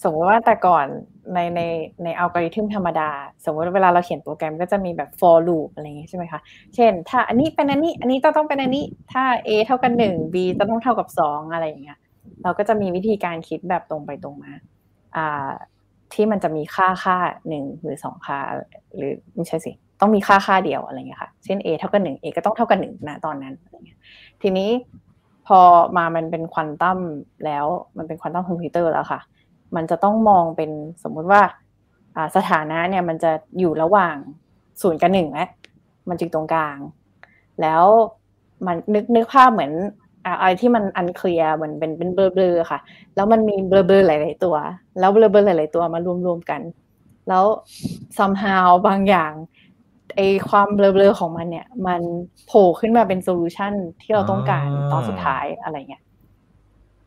S4: สมมติว่าแต่ก่อนในในในอัลกอริทึมธรรมดา สมมติเวลาเราเขียนโปรแกรมก็จะมีแบบ for loop อะไรอย่างงี้ใช่ไหมคะ เช่น ถ้าอันนี้เป็นอันนี้ อันนี้ต้องต้องเป็นอันนี้ ถ้า a เท่ากันหนึ่ง b ต้องต้องเท่ากับสองอะไรอย่างเงี้ย เราก็จะมีวิธีการคิดแบบตรงไปตรงมา อ่า ที่มันจะมีค่าค่าหนึ่งหรือสองค่าหรือไม่ใช่สิต้องมีค่าค่าเดียวอะไรเงี้ยค่ะ เช่น a เท่ากันหนึ่ง a ก็ต้องเท่ากันหนึ่งนะตอนนั้นอะไรเงี้ยทีนี้พอมามันเป็นควอนตัมแล้วมันเป็นควอนตัมคอมพิวเตอร์แล้วค่ะ มันจะต้องมองเป็นสมมุติว่าสถานะเนี่ยมันจะอยู่ระหว่างศูนย์กับหนึ่งและมันกึ่งตรงกลาง แล้วมันนึกนึกภาพเหมือน อะไรที่มัน unclear เหมือนเป็นเป็นเบลอๆค่ะ แล้วมันมีเบลอๆหลาย ๆ ตัว แล้วเบลอๆหลาย ๆ ตัวมารวมๆกัน แล้ว somehow บางอย่างไอ้ความเบลอๆของมันเนี่ย มันโผล่ขึ้นมาเป็น solution ที่เราต้องการตอนสุดท้ายอะไรเงี้ย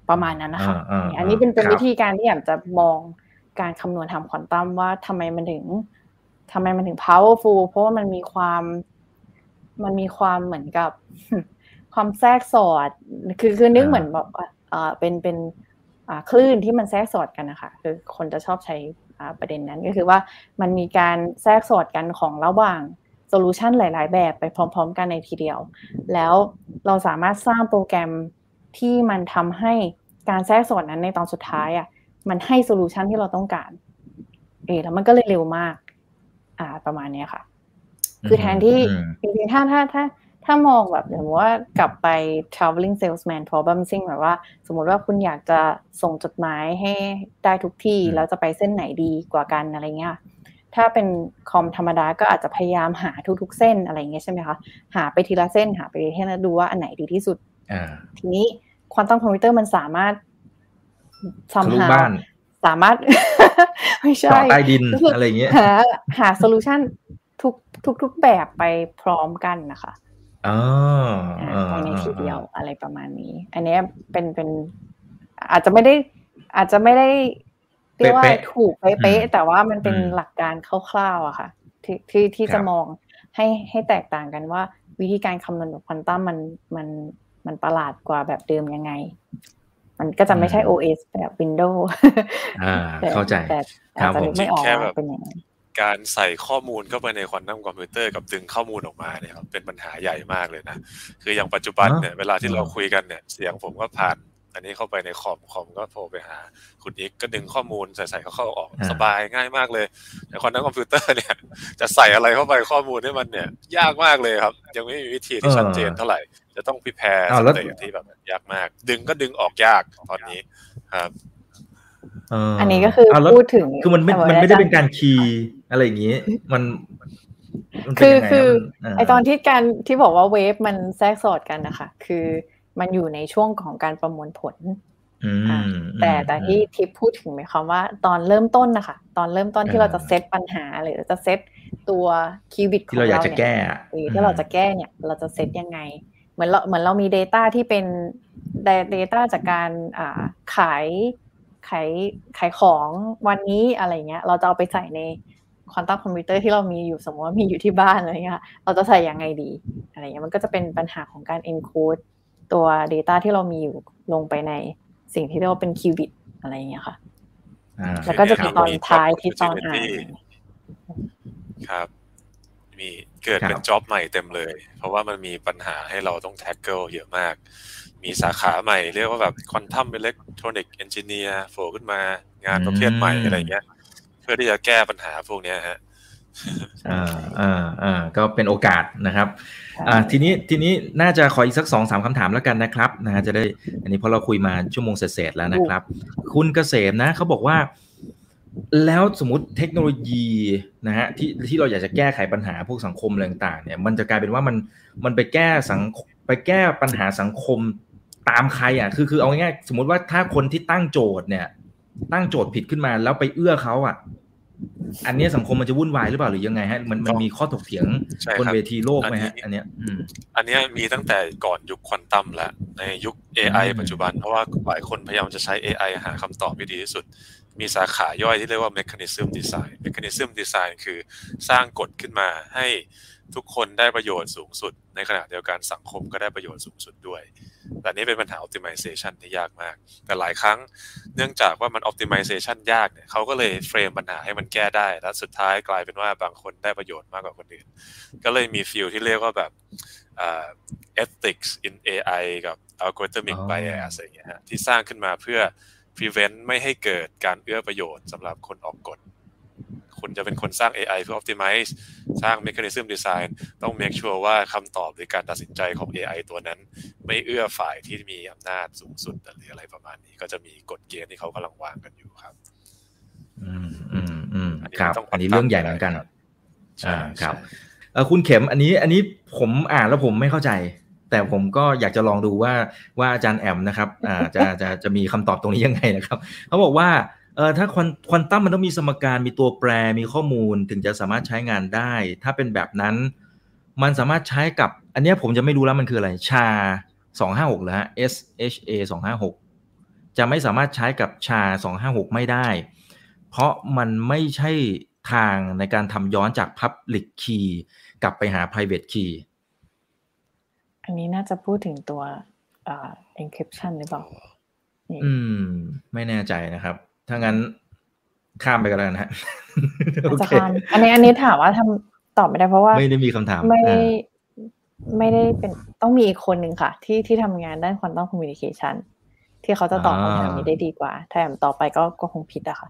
S4: ประมาณนั้นนะคะอันนี้เป็นเป็นวิธีการที่อยากจะมองการคำนวณทำควอนตัมว่าทำไมมันถึงทำไมมันถึง powerful เพราะว่ามันมีความ มันมีความเหมือนกับ ความแทรกสอด คือคือนึกเหมือนแบบอ่าเป็นเป็นคลื่นที่มันแทรกสอดกันนะคะคือคนจะชอบใช้ประเด็นนั้นก็คือว่ามันมีการแทรกสอดกันของระหว่าง solution หลาย ๆ แบบไปพร้อม ๆ กันในทีเดียว แล้วเราสามารถสร้างโปรแกรมที่มันทำให้การแทรกสอดนั้นในตอนสุดท้ายอะมันให้ solution ที่เราต้องการเออแล้วมันก็เลยเร็วมาก อ่าประมาณนี้ค่ะ คือแทนที่จริงๆถ้าถ้าถ้า ถ้ามองแบบสมมติว่ากลับไป traveling salesman problem ซึ่งแบบว่า สมมติว่าคุณอยากจะส่งจดหมายให้ได้ทุกที่ แล้วจะไปเส้นไหนดีกว่ากันอะไรเงี้ยถ้าเป็นคอมธรรมดาก็อาจจะพยายามหาทุกๆเส้นอะไรเงี้ยใช่ไหมคะหาไปทีละเส้นหาไปให้ดูว่าอันไหนดีที่สุดทีนี้ควอนตัมคอมพิวเตอร์มันสามารถ
S2: ทำหา
S4: สามารถไม่ใช่
S2: ใต้ดินอะไรเงี้ย
S4: หาหา solution ทุกทุกทุกแบบไปพร้อมกันนะคะ
S2: อ๋อ
S4: ภายในทีเดียวอะไรประมาณนี้ อันนี้เป็นเป็นอาจจะไม่ได้อาจจะไม่ได้เรียกว่าถูกเป๊ะแต่ว่ามันเป็นหลักการคร่าวๆอะค่ะ ที่ที่ที่จะมองให้ให้แตกต่างกันว่า วิธีการคำนวณแบบควอนตัมมันมันมันประหลาดกว่าแบบเดิมยังไง มันก็จะไม่ใช่ OS แบบ Windows
S2: อ่าเข้าใจ
S4: แต่อาจจะไม่ออกเป็นยังไง
S3: การใส่ข้อมูลเข้าไปในควอนตัมคอมพิวเตอร์กับดึงข้อมูลออกมาเนี่ยครับเป็นปัญหาใหญ่มากเลยนะ คืออย่างปัจจุบันเนี่ยเวลาที่เราคุยกันเนี่ยเสียงผมก็ผ่าน อันนี้เข้าไปในคอมคอมก็โทรไปหา คุณอิกก็ดึงข้อมูลใส่ใส่เข้าเข้าออกสบายง่ายมากเลยแต่ควอนตัมคอมพิวเตอร์เนี่ยจะใส่อะไรเข้าไปข้อมูลให้มันเนี่ย ยากมากเลยครับ ยังไม่มีวิธีที่ชัดเจนเท่าไหร่ จะต้องพิแพร์สเตจที่แบบยากมาก ดึงก็ดึงออกยากตอนนี้ครับ
S4: อันนี้ก็คือพูดถึง
S2: คือมันไม่มันไม่ได้เป็นการคีย์อะไรอย่างนี้ มัน
S4: คือคือไอตอนที่การที่บอกว่าเวฟมันแทรกสอดกันนะคะคือมันอยู่ในช่วงของการประมวลผลแต่แต่ที่ทิปพูดถึงหมายความว่า ตอนเริ่มต้นนะคะตอนเริ่มต้นที่เราจะเซตปัญหาหรือจะเซตตัวคีย์บิตของเรา
S2: เนี่ย
S4: ที่เราจะแก้เนี่ย เราจะเซตยังไง เหมือนเราเหมือนเรามี Data ที่เป็น Data จากการขาย ขายขายของวันนี้อะไรเงี้ย เราจะเอาไปใส่ในควอนตัมคอมพิวเตอร์ที่เรามีอยู่สมมติว่ามีอยู่ที่บ้านอะไรเงี้ยเราจะใส่ยังไงดีอะไรเงี้ยมันก็จะเป็นปัญหาของการ encode ตัว Data ที่เรามีอยู่ลงไปในสิ่งที่เรียกว่าเป็นคิวบิตอะไรเงี้ยค่ะแล้วก็จะมีตอนท้ายที่ตอนอ่าน
S3: ครับ มีเกิดเป็น job ใหม่เต็มเลย เพราะว่ามันมีปัญหาให้เราต้อง tackle เยอะมาก มีสาขาใหม่เรียกว่าแบบควอนตัมอิเล็กทรอนิกส์เอนจิเนียร์โผล่ขึ้นมางานประเภทใหม่อะไรเงี้ย เพื่อที่จะแก้ปัญหาพวกนี้ฮะ
S2: อ่าอ่าอ่าก็เป็นโอกาสนะครับอ่าทีนี้ทีนี้น่าจะขออีกสักสองสามคำถามแล้วกันนะครับนะจะได้อันนี้พอเราคุยมาชั่วโมงเศษแล้วนะครับ คุณเกษมนะเขาบอกว่า แล้วสมมติเทคโนโลยีนะฮะที่ที่เราอยากจะแก้ไขปัญหาพวกสังคมอะไรต่างๆเนี่ย มันจะกลายเป็นว่ามันมันไปแก้สังไปแก้ปัญหาสังคม ตามใครอะคือคือเอาง่ายๆสมมติว่าถ้าคนที่ตั้งโจทย์เนี่ย ตั้งโจทย์ผิดขึ้นมาแล้วไปเอื้อเขาอะ อันนี้สังคมมันจะวุ่นวายหรือเปล่าหรือยังไงฮะมันมันมีข้อถกเถียงบนเวทีโลกไหมฮะอันเนี้ย
S3: อันนี้มีตั้งแต่ก่อนยุคควอนตัมแล้วในยุค AI ปัจจุบันเพราะว่าหลายคนพยายามจะใช้ AI หาคำตอบที่ดีที่สุด มีสาขาย่อยที่เรียกว่า mechanism design mechanism design คือสร้างกฎขึ้นมาให้ทุกคนได้ประโยชน์สูงสุด ในขณะเดียวกันสังคมก็ได้ประโยชน์สูงสุดด้วย แต่นี้เป็นปัญหา optimization ที่ยากมาก แต่หลายครั้งเนื่องจากว่ามัน optimization ยากเนี่ยเขาก็เลยเฟรมปัญหาให้มันแก้ได้ แล้วสุดท้ายกลายเป็นว่าบางคนได้ประโยชน์มากกว่าคนอื่น ก็เลยมีฟิลที่เรียกว่าแบบ ethics in AI กับ algorithmic bias อะไรเงี้ยที่สร้างขึ้นมาเพื่อ prevent ไม่ให้เกิดการเอื้อประโยชน์สำหรับคนออกกฎ คุณจะเป็นคนสร้าง AI เพื่อ optimize สร้าง mechanism design ต้อง make sure ว่าคำตอบหรือการตัดสินใจของ AI ตัวนั้น ไม่เอื้อฝ่ายที่มีอำนาจสูงสุดหรืออะไรประมาณนี้ ก็จะมีกฎเกณฑ์ที่เขากำลังวางกันอยู่ครับ
S2: อืมอืมอืมครับอันนี้เรื่องใหญ่เหมือนกันอ่าครับเออคุณเข็มอันนี้อันนี้ผมอ่านแล้วผมไม่เข้าใจ แต่ผมก็อยากจะลองดูว่าว่าอาจารย์แอมนะครับอ่าจะจะจะมีคำตอบตรงนี้ยังไงนะครับเขาบอกว่าเออถ้าควอนตัมมันต้องมีสมการมีตัวแปรมีข้อมูลถึงจะสามารถใช้งานได้ ถ้าเป็นแบบนั้น มันสามารถใช้กับ อันนี้ผมจะไม่รู้แล้วมันคืออะไรชาสองห้าหกหรอฮะ S H A สองห้าหกจะไม่สามารถใช้กับชาสองห้าหกไม่ได้ เพราะมันไม่ใช่ทางในการทำย้อนจาก Public Key กลับไปหา Private Key
S4: อันนี้น่าจะพูดถึงตัว encryption หรือเปล่า
S2: อืม ไม่แน่ใจนะครับ ถ้างั้นข้ามไปกันแล้วนะฮะ
S4: จะข้ามอันนี้อันนี้ถามว่าทำตอบไม่ได้เพราะว่า
S2: ไม่ได้มีคำถาม
S4: ไม่ไม่ได้เป็นต้องมีอีกคนหนึ่งค่ะ ที่ที่ทำงานด้าน quantum communication ที่เขาจะตอบคำถามนี้ได้ดีกว่า ถ้าแอมตอบไปก็ก็คงผิดอะค่ะ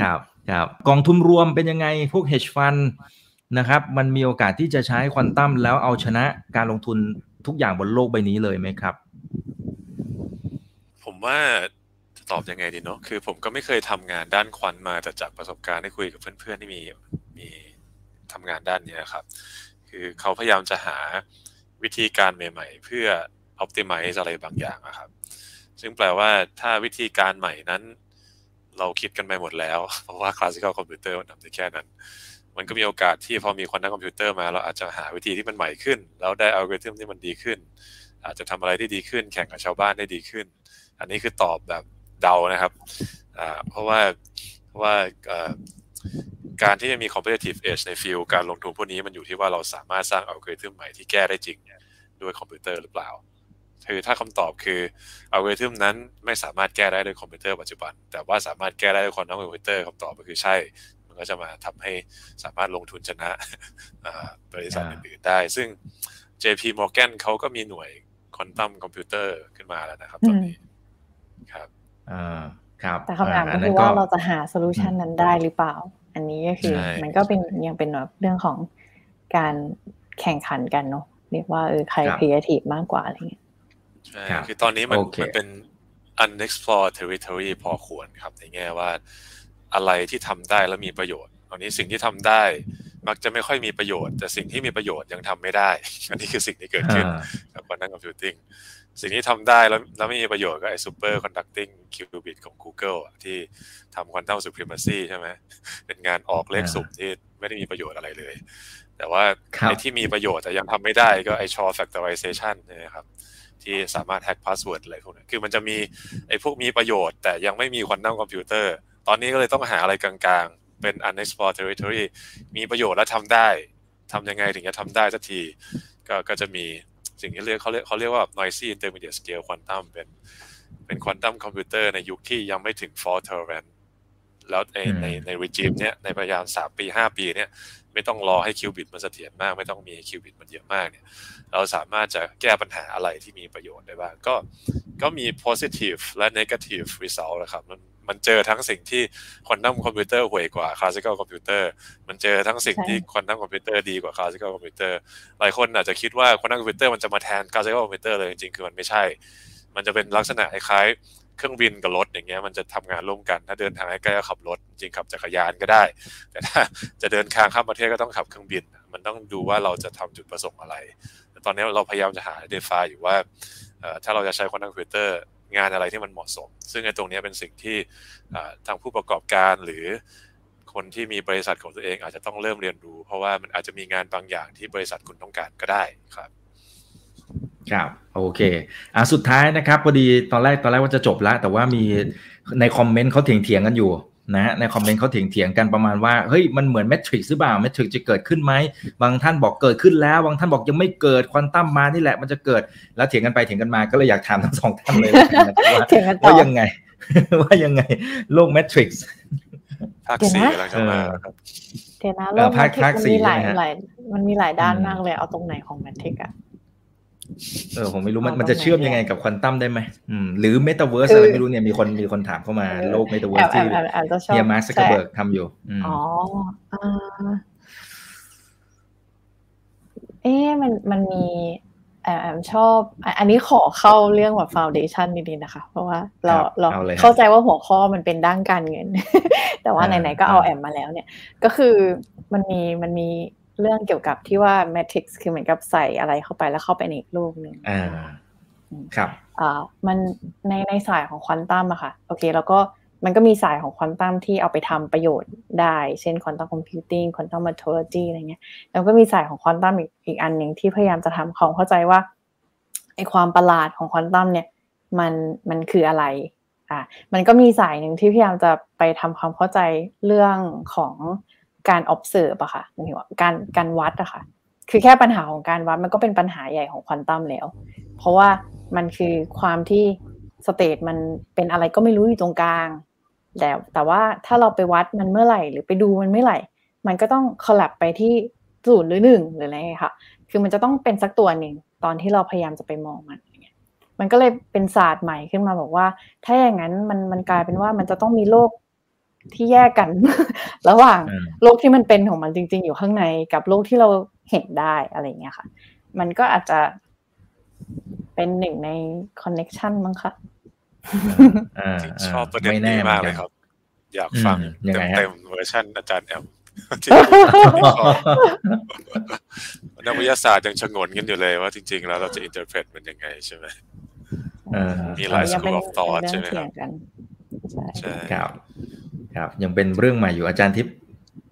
S2: ครับ ครับ กองทุนรวมเป็นยังไง พวก hedge fund นะครับ มันมีโอกาสที่จะใช้ควอนตัมแล้วเอาชนะการลงทุนทุกอย่างบนโลกใบนี้เลยไหมครับ
S3: ผมว่าตอบยังไงดีเนาะคือผมก็ไม่เคยทำงานด้านควันมาแต่จากประสบการณ์ได้คุยกับเพื่อนๆที่มีมีทำงานด้านนี้ครับ คือเขาพยายามจะหาวิธีการใหม่ ๆ เพื่อ optimize อะไรบางอย่างนะครับ ซึ่งแปลว่าถ้าวิธีการใหม่นั้น เราคิดกันไปหมดแล้ว เพราะว่า classical computer มันทำได้แค่นั้น มันก็มีโอกาสที่พอมีควอนตัมคอมพิวเตอร์มาเราอาจจะหาวิธีที่มันใหม่ขึ้น แล้วได้อัลกอริทึมที่มันดีขึ้น อาจจะทำอะไรที่ดีขึ้น แข่งกับชาวบ้านได้ดีขึ้น อันนี้คือตอบแบบเดานะครับเพราะว่าเพราะว่าการที่จะมี competitive edge ใน field การลงทุนพวกนี้มันอยู่ที่ว่าเราสามารถสร้างอัลกอริทึมใหม่ที่แก้ได้จริงด้วยคอมพิวเตอร์หรือเปล่า คือถ้าคำตอบคืออัลกอริทึมนั้นไม่สามารถแก้ได้ด้วยคอมพิวเตอร์ปัจจุบัน แต่ว่าสามารถแก้ได้ด้วยควอนตัมคอมพิวเตอร์คำตอบก็คือใช่ มันก็จะมาทำให้สามารถลงทุนชนะบริษัทอื่นๆได้ ซึ่ง JP Morgan เขาก็มีหน่วยควอนตัมคอมพิวเตอร์ขึ้นมาแล้วนะครับตอนนี้ครับ
S2: อ่าครับ
S4: แต่คำถามก็คือว่าเราจะหา solution นั้นได้หรือเปล่า อันนี้ก็คือ มันก็เป็นยังเป็นแบบเรื่องของการแข่งขันกันเนาะเรียกว่าเออใครครีเอทีฟมากกว่าอะไรเงี้ย
S3: ใช่คือตอนนี้มันมันเป็น unexplored territory พอควรครับในแง่ว่า อะไรที่ทำได้แล้วมีประโยชน์ตอนนี้สิ่งที่ทำได้ มักจะไม่ค่อยมีประโยชน์ แต่สิ่งที่มีประโยชน์ยังทำไม่ได้ อันนี้คือสิ่งที่เกิดขึ้นกับควอนตัมคอมพิวติ้งสิ่งที่ทำได้แล้วแล้วไม่มีประโยชน์ก็ไอ้ super conducting qubit ของ Google ที่ทำควอนตัม supremacy ใช่ไหมเป็นงานออกเลขสุ่มที่ไม่ได้มีประโยชน์อะไรเลย แต่ว่าไอ้ที่มีประโยชน์แต่ยังทำไม่ได้ก็ไอ้ Shaw factorization นะครับที่สามารถแฮกพาสเวิร์ดอะไรพวกนี้คือมันจะมีไอ้พวกมีประโยชน์แต่ยังไม่มีควอนตัมคอมพิวเตอร์ ตอนนี้ก็เลยต้องหาอะไรกลางๆ เป็น unexplored territory มีประโยชน์และทำได้ทำยังไงถึงจะทำได้สักทีก็ก็จะมีสิ่งที่เรียกเขาเรียกเขาเรียกว่า noisy intermediate scale quantum เป็นเป็นควอนตัมคอมพิวเตอร์ในยุคที่ยังไม่ถึง fault tolerant แล้วในในใน regime เนี้ยในพยายามสามปีห้าปีเนี้ยไม่ต้องรอให้คิวบิตมันเสถียรมาก ไม่ต้องมีคิวบิตมันเยอะมากเนี่ย เราสามารถจะแก้ปัญหาอะไรที่มีประโยชน์ได้บ้าง ก็ก็มี positive และ negative result นะครับมันมันเจอทั้งสิ่งที่ควอนตัมคอมพิวเตอร์ห่วยกว่า classical computer มันเจอทั้งสิ่งที่ควอนตัมคอมพิวเตอร์ดีกว่า classical computer หลายคนอาจจะคิดว่าควอนตัมคอมพิวเตอร์มันจะมาแทน classical computer เลยจริงๆคือมันไม่ใช่ มันจะเป็นลักษณะคล้ายเครื่องบินกับรถอย่างเงี้ยมันจะทำงานร่วมกัน ถ้าเดินทางใกล้ๆก็ขับรถ จริงขับจักรยานก็ได้ แต่ถ้าจะเดินทางข้ามประเทศก็ต้องขับเครื่องบิน มันต้องดูว่าเราจะทำจุดประสงค์อะไร แต่ตอนนี้เราพยายามจะหาเดฟาอยู่ว่า ถ้าเราจะใช้ควอนตัมคอมพิวเตอร์งานอะไรที่มันเหมาะสม ซึ่งในตรงนี้เป็นสิ่งที่ทางผู้ประกอบการหรือคนที่มีบริษัทของตัวเองอาจจะต้องเริ่มเรียนรู้ เพราะว่ามันอาจจะมีงานบางอย่างที่บริษัทคุณต้องการก็ได้ครับ
S2: ครับโอเคอะสุดท้ายนะครับพอดีตอนแรกตอนแรกว่าจะจบแล้ว แต่ว่ามีในคอมเมนต์เขาเถียงเถียงกันอยู่ นะฮะในคอมเมนต์เขาเถียงเถียงกันประมาณว่าเฮ้ยมันเหมือนแมทริกซ์หรือเปล่าแมทริกซ์จะเกิดขึ้นไหมบางท่านบอกเกิดขึ้นแล้ว บางท่านบอกยังไม่เกิดควอนตัมมานี่แหละมันจะเกิดแล้วเถียงกันไปเถียงกันมาก็เลยอยากถามทั้งสองท่านเลยว่าว่ายังไง ว่ายังไงโลกแมทริกซ์
S3: ภาคสี่กำลังจะมา
S4: เดี๋ยวนะโลกแมทริกซ์มันมีหลายหลายมันมีหลายด้านมากเลยเอาตรงไหนของแมทริกซ์อะ
S2: เออผมไม่รู้มันมันจะเชื่อมยังไงกับควอนตัมได้ไหมอืมหรือเมตาเวิร์สอะไรไม่รู้เนี่ยมีคนมีคนถามเข้ามาโลกเมตาเวิร์สที่เฮียมาร์คซักเบิร์กทำอยู่
S4: อ๋อเอ๊มันมันมีแอมชอบ อันนี้ขอเข้าเรื่องแบบ foundation นิดๆนะคะ เพราะว่าเราเราเข้าใจว่าหัวข้อมันเป็นด้านการเงิน แต่ว่าไหนๆก็เอาแอมมาแล้วเนี่ย ก็คือมันมีมันมี เรื่องเกี่ยวกับที่ว่า Matrix คือเหมือนกับใส่อะไรเข้าไปแล้วเข้าไปในอีกโลกหนึ่ง
S2: อ่าครับ
S4: อ่ามันในในสายของควอนตัมอะค่ะ โอเค แล้วก็มันก็มีสายของควอนตัมที่เอาไปทำประโยชน์ได้ เช่น quantum computing quantum metrology อะไรเงี้ย แล้วก็มีสายของควอนตัมอีกอีกอันหนึ่งที่พยายามจะทำความเข้าใจว่าไอความประหลาดของควอนตัมเนี่ยมันมันคืออะไรอ่ามันก็มีสายหนึ่งที่พยายามจะไปทำความเข้าใจเรื่องของ การ observe อะค่ะหมายถึงว่าการการวัดอะค่ะ คือแค่ปัญหาของการวัดมันก็เป็นปัญหาใหญ่ของควอนตัมแล้ว เพราะว่ามันคือความที่สเตตมันเป็นอะไรก็ไม่รู้อยู่ตรงกลางแต่แต่ว่าถ้าเราไปวัดมันเมื่อไหร่ หรือไปดูมันเมื่อไหร่ มันก็ต้องคอลับไปที่ศูนย์หรือหนึ่งหรืออะไรค่ะ คือมันจะต้องเป็นสักตัวหนึ่งตอนที่เราพยายามจะไปมองมันมันก็เลยเป็นศาสตร์ใหม่ขึ้นมาบอกว่า ถ้าอย่างนั้นมันมันกลายเป็นว่ามันจะต้องมีโลก ที่แยกกัน ระหว่างโลกที่มันเป็นของมันจริง ๆ อยู่ข้างในกับโลกที่เราเห็นได้อะไรเงี้ยค่ะ มันก็อาจจะเป็นหนึ่งในคอนเน็ชันมั้งคะ
S3: ชอบประเด็นนี้มากเลยครับ อยากฟังเต็มเวอร์ชันอาจารย์แอมนักวิทยาศาสตร์ยังฉงนกันอยู่เลยว่าจริง ๆ แล้วเราจะ interpret มันยังไงใช่ไหมมีหลาย school of thoughts ใช่ไหมครับ
S2: ใช่ครับครับ ยังเป็นเรื่องใหม่อยู่อาจารย์ทิพย์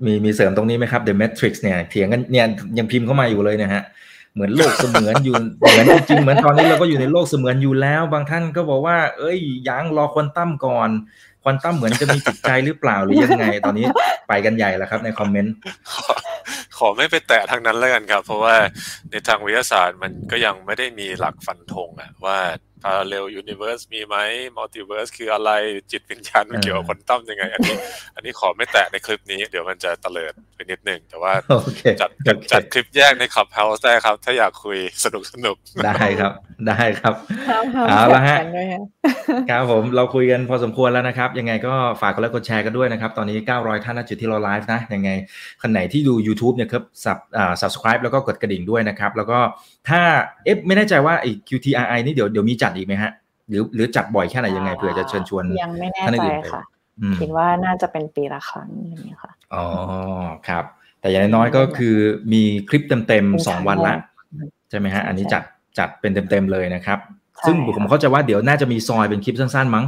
S2: มีมีเสริมตรงนี้ไหมครับ The Matrix เนี่ยเถียงกันเนี่ยยังพิมพ์เข้ามาอยู่เลยนะฮะเหมือนโลกเสมือนอยู่เหมือนจริงเหมือนตอนนี้เราก็อยู่ในโลกเสมือนอยู่แล้ว บางท่านก็บอกว่า เอ้ยยังรอควอนตัมก่อนควอนตัมเหมือนจะมีจิตใจหรือเปล่าหรือยังไง ตอนนี้ไปกันใหญ่แล้วครับในคอมเมนต์
S3: ขอไม่ไปแตะทางนั้นแล้วกันครับ เพราะว่าในทางวิทยาศาสตร์มันก็ยังไม่ได้มีหลักฟันธงอะว่า parallel universe มีไหม multiverse คืออะไรจิตวิญญาณมันเกี่ยวกับคนตั้มยังไง อันนี้ อันนี้ขอไม่แตะในคลิปนี้ เดี๋ยวมันจะเตลิดไปนิดนึงแต่ว่าจัดจัดคลิปแยกใน Clubhouse ได้ครับ ถ้าอยากคุยสนุกสนุก
S2: ได้ครับ ได้ครับเอาละฮะครับผมเราคุยกันพอสมควรแล้วนะครับ ยังไงก็ฝากกดไลค์กดแชร์กันด้วยนะครับ ตอนนี้ 900 ท่านณจุดที่เราไลฟ์นะยังไงคนไหนที่ดู YouTube เนี่ยครับสับอ่า subscribe แล้วก็กดกระดิ่งด้วยนะครับ แล้วก็ถ้าเอฟไม่แน่ใจว่าไอ้ QTRI นี่เดี๋ยวเดี๋ยวมีจัดอีกไหมฮะ หรือหรือจัดบ่อยแค่ไหนยังไงเผื่อจะเชิญชวน
S4: ยังไม่แน่ใจค่ะคิดว่าน่าจะเป็นปีละครั้งอย่างนี้ค่ะ
S2: อ๋อครับ แต่อย่างน้อยก็คือมีคลิปเต็มๆสองวันละใช่ไหมฮะ อันนี้จัดจัดเป็นเต็มๆเลยนะครับ ซึ่งผมเข้าใจว่าเดี๋ยวน่าจะมีซอยเป็นคลิปสั้นๆมั้ง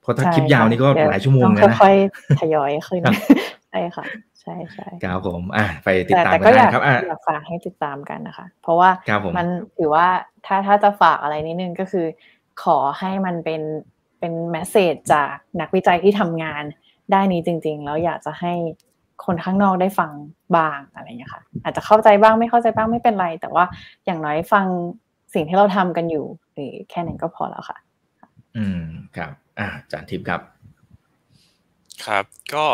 S2: เพราะถ้าคลิปยาวนี่ก็หลายชั่วโมงนะ
S4: ค่อยๆทยอยขึ้นใช่ค่ะ ใช่ใช่
S2: ครับผมอะไปติดตามกันได้ครับอะ
S4: อยากฝากให้ติดตามกันนะคะ เพราะว่ามันถือว่าถ้าถ้าจะฝากอะไรนิดนึงก็คือ ขอให้มันเป็นเป็นแมสเซจจากนักวิจัยที่ทำงานได้นี้จริง ๆ แล้วอยากจะให้คนข้างนอกได้ฟังบ้างอะไรอย่างนี้ค่ะ อาจจะเข้าใจบ้างไม่เข้าใจบ้างไม่เป็นไร แต่ว่าอย่างน้อยฟังสิ่งที่เราทำกันอยู่หรือแค่นั้นก็พอแล้วค่ะ
S2: อืมครับ อาจารย์ทิพย์ครับ
S3: ครับ ก็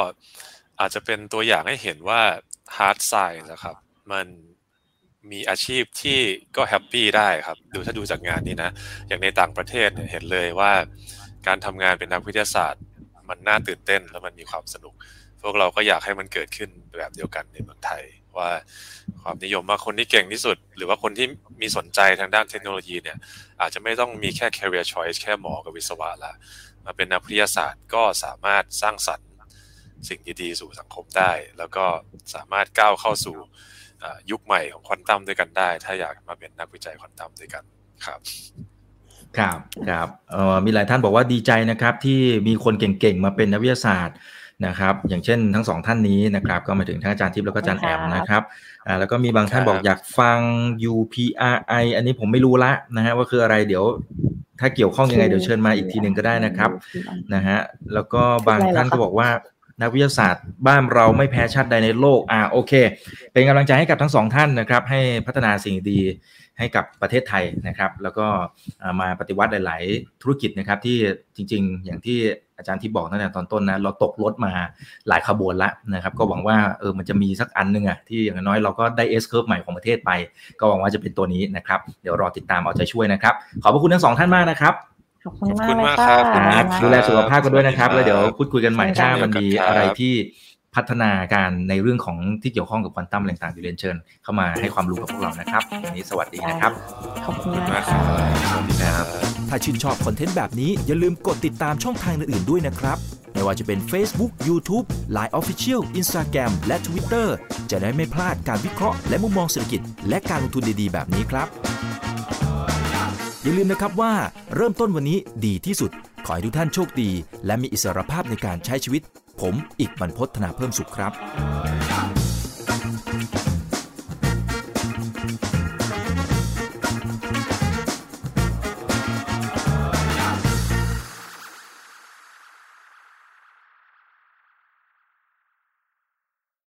S3: อาจจะเป็นตัวอย่างให้เห็นว่า hard science นะครับ มันมีอาชีพที่ก็แฮปปี้ได้ครับ ดูถ้าดูจากงานนี้นะ อย่างในต่างประเทศเนี่ยเห็นเลยว่าการทำงานเป็นนักวิทยาศาสตร์ มันน่าตื่นเต้นแล้วมันมีความสนุก พวกเราก็อยากให้มันเกิดขึ้นแบบเดียวกันในเมืองไทย ว่าความนิยมว่าคนที่เก่งที่สุด หรือว่าคนที่มีสนใจทางด้านเทคโนโลยีเนี่ย อาจจะไม่ต้องมีแค่ career choice แค่หมอกับวิศวะละมาเป็นนักวิทยาศาสตร์ก็สามารถสร้างสรรค์ สิ่งดีๆสู่สังคมได้ แล้วก็สามารถก้าวเข้าสู่ยุคใหม่ของควอนตัมด้วยกันได้ ถ้าอยากมาเป็นนักวิจัยควอนตัมด้วยกันครับ
S2: ครับครับเอ่อมีหลายท่านบอกว่าดีใจนะครับ ที่มีคนเก่งๆมาเป็นนักวิทยาศาสตร์นะครับ อย่างเช่นทั้งสองท่านนี้นะครับก็มาถึงทั้งอาจารย์ทิพย์แล้วก็อาจารย์แอมนะครับอ่าแล้วก็มีบางท่านบอกอยากฟัง UPRI อันนี้ผมไม่รู้ละนะฮะว่าคืออะไรเดี๋ยวถ้าเกี่ยวข้องยังไงเดี๋ยวเชิญมาอีกทีหนึ่งก็ได้นะครับนะฮะแล้วก็บางท่านก็บอกว่า นักวิทยาศาสตร์บ้านเราไม่แพ้ชาติใดในโลกอ่าโอเค เป็นกำลังใจให้กับทั้งสองท่านนะครับ ให้พัฒนาสิ่งดีให้กับประเทศไทยนะครับ แล้วก็มาปฏิวัติหลาย ๆ ธุรกิจนะครับที่จริง ๆ อย่างที่อาจารย์ที่บอกตั้งแต่ตอนต้นนะเราตกรถมาหลายขบวนละนะครับ ก็หวังว่าเออมันจะมีสักอันนึงอะที่อย่างน้อยเราก็ได้เอสเคิร์ฟใหม่ของประเทศไป ก็หวังว่าจะเป็นตัวนี้นะครับ เดี๋ยวรอติดตามเอาใจช่วยนะครับ ขอบพระคุณทั้งสองท่านมากนะครับ
S4: ขอบคุณมากครั
S2: บดูแลสุขภาพกันด้วยนะครับ แล้วเดี๋ยวพูดคุยกันใหม่ถ้ามันมีอะไรที่พัฒนาการในเรื่องของที่เกี่ยวข้องกับควอนตัมอะไรต่างๆอยู่เรียนเชิญ เข้ามาให้ความรู้กับพวกเรานะครับวันนี้สวัสดีนะครับ
S4: ขอบคุณมากครับ
S2: สวัสดีครับ
S1: ถ้าชื่นชอบคอนเทนต์แบบนี้อย่าลืมกดติดตามช่องทางอื่นๆด้วยนะครับไม่ว่าจะเป็น Facebook, YouTube, Line Official, Instagram และ Twitter จะได้ไม่พลาดการวิเคราะห์และมุมมองเศรษฐกิจ และการลงทุนดีๆ แบบนี้ครับ อย่าลืมนะครับว่าเริ่มต้นวันนี้ดีที่สุด ขอให้ทุกท่านโชคดี และมีอิสรภาพในการใช้ชีวิต ผมอีกบรรพธนาเพิ่มสุขครับ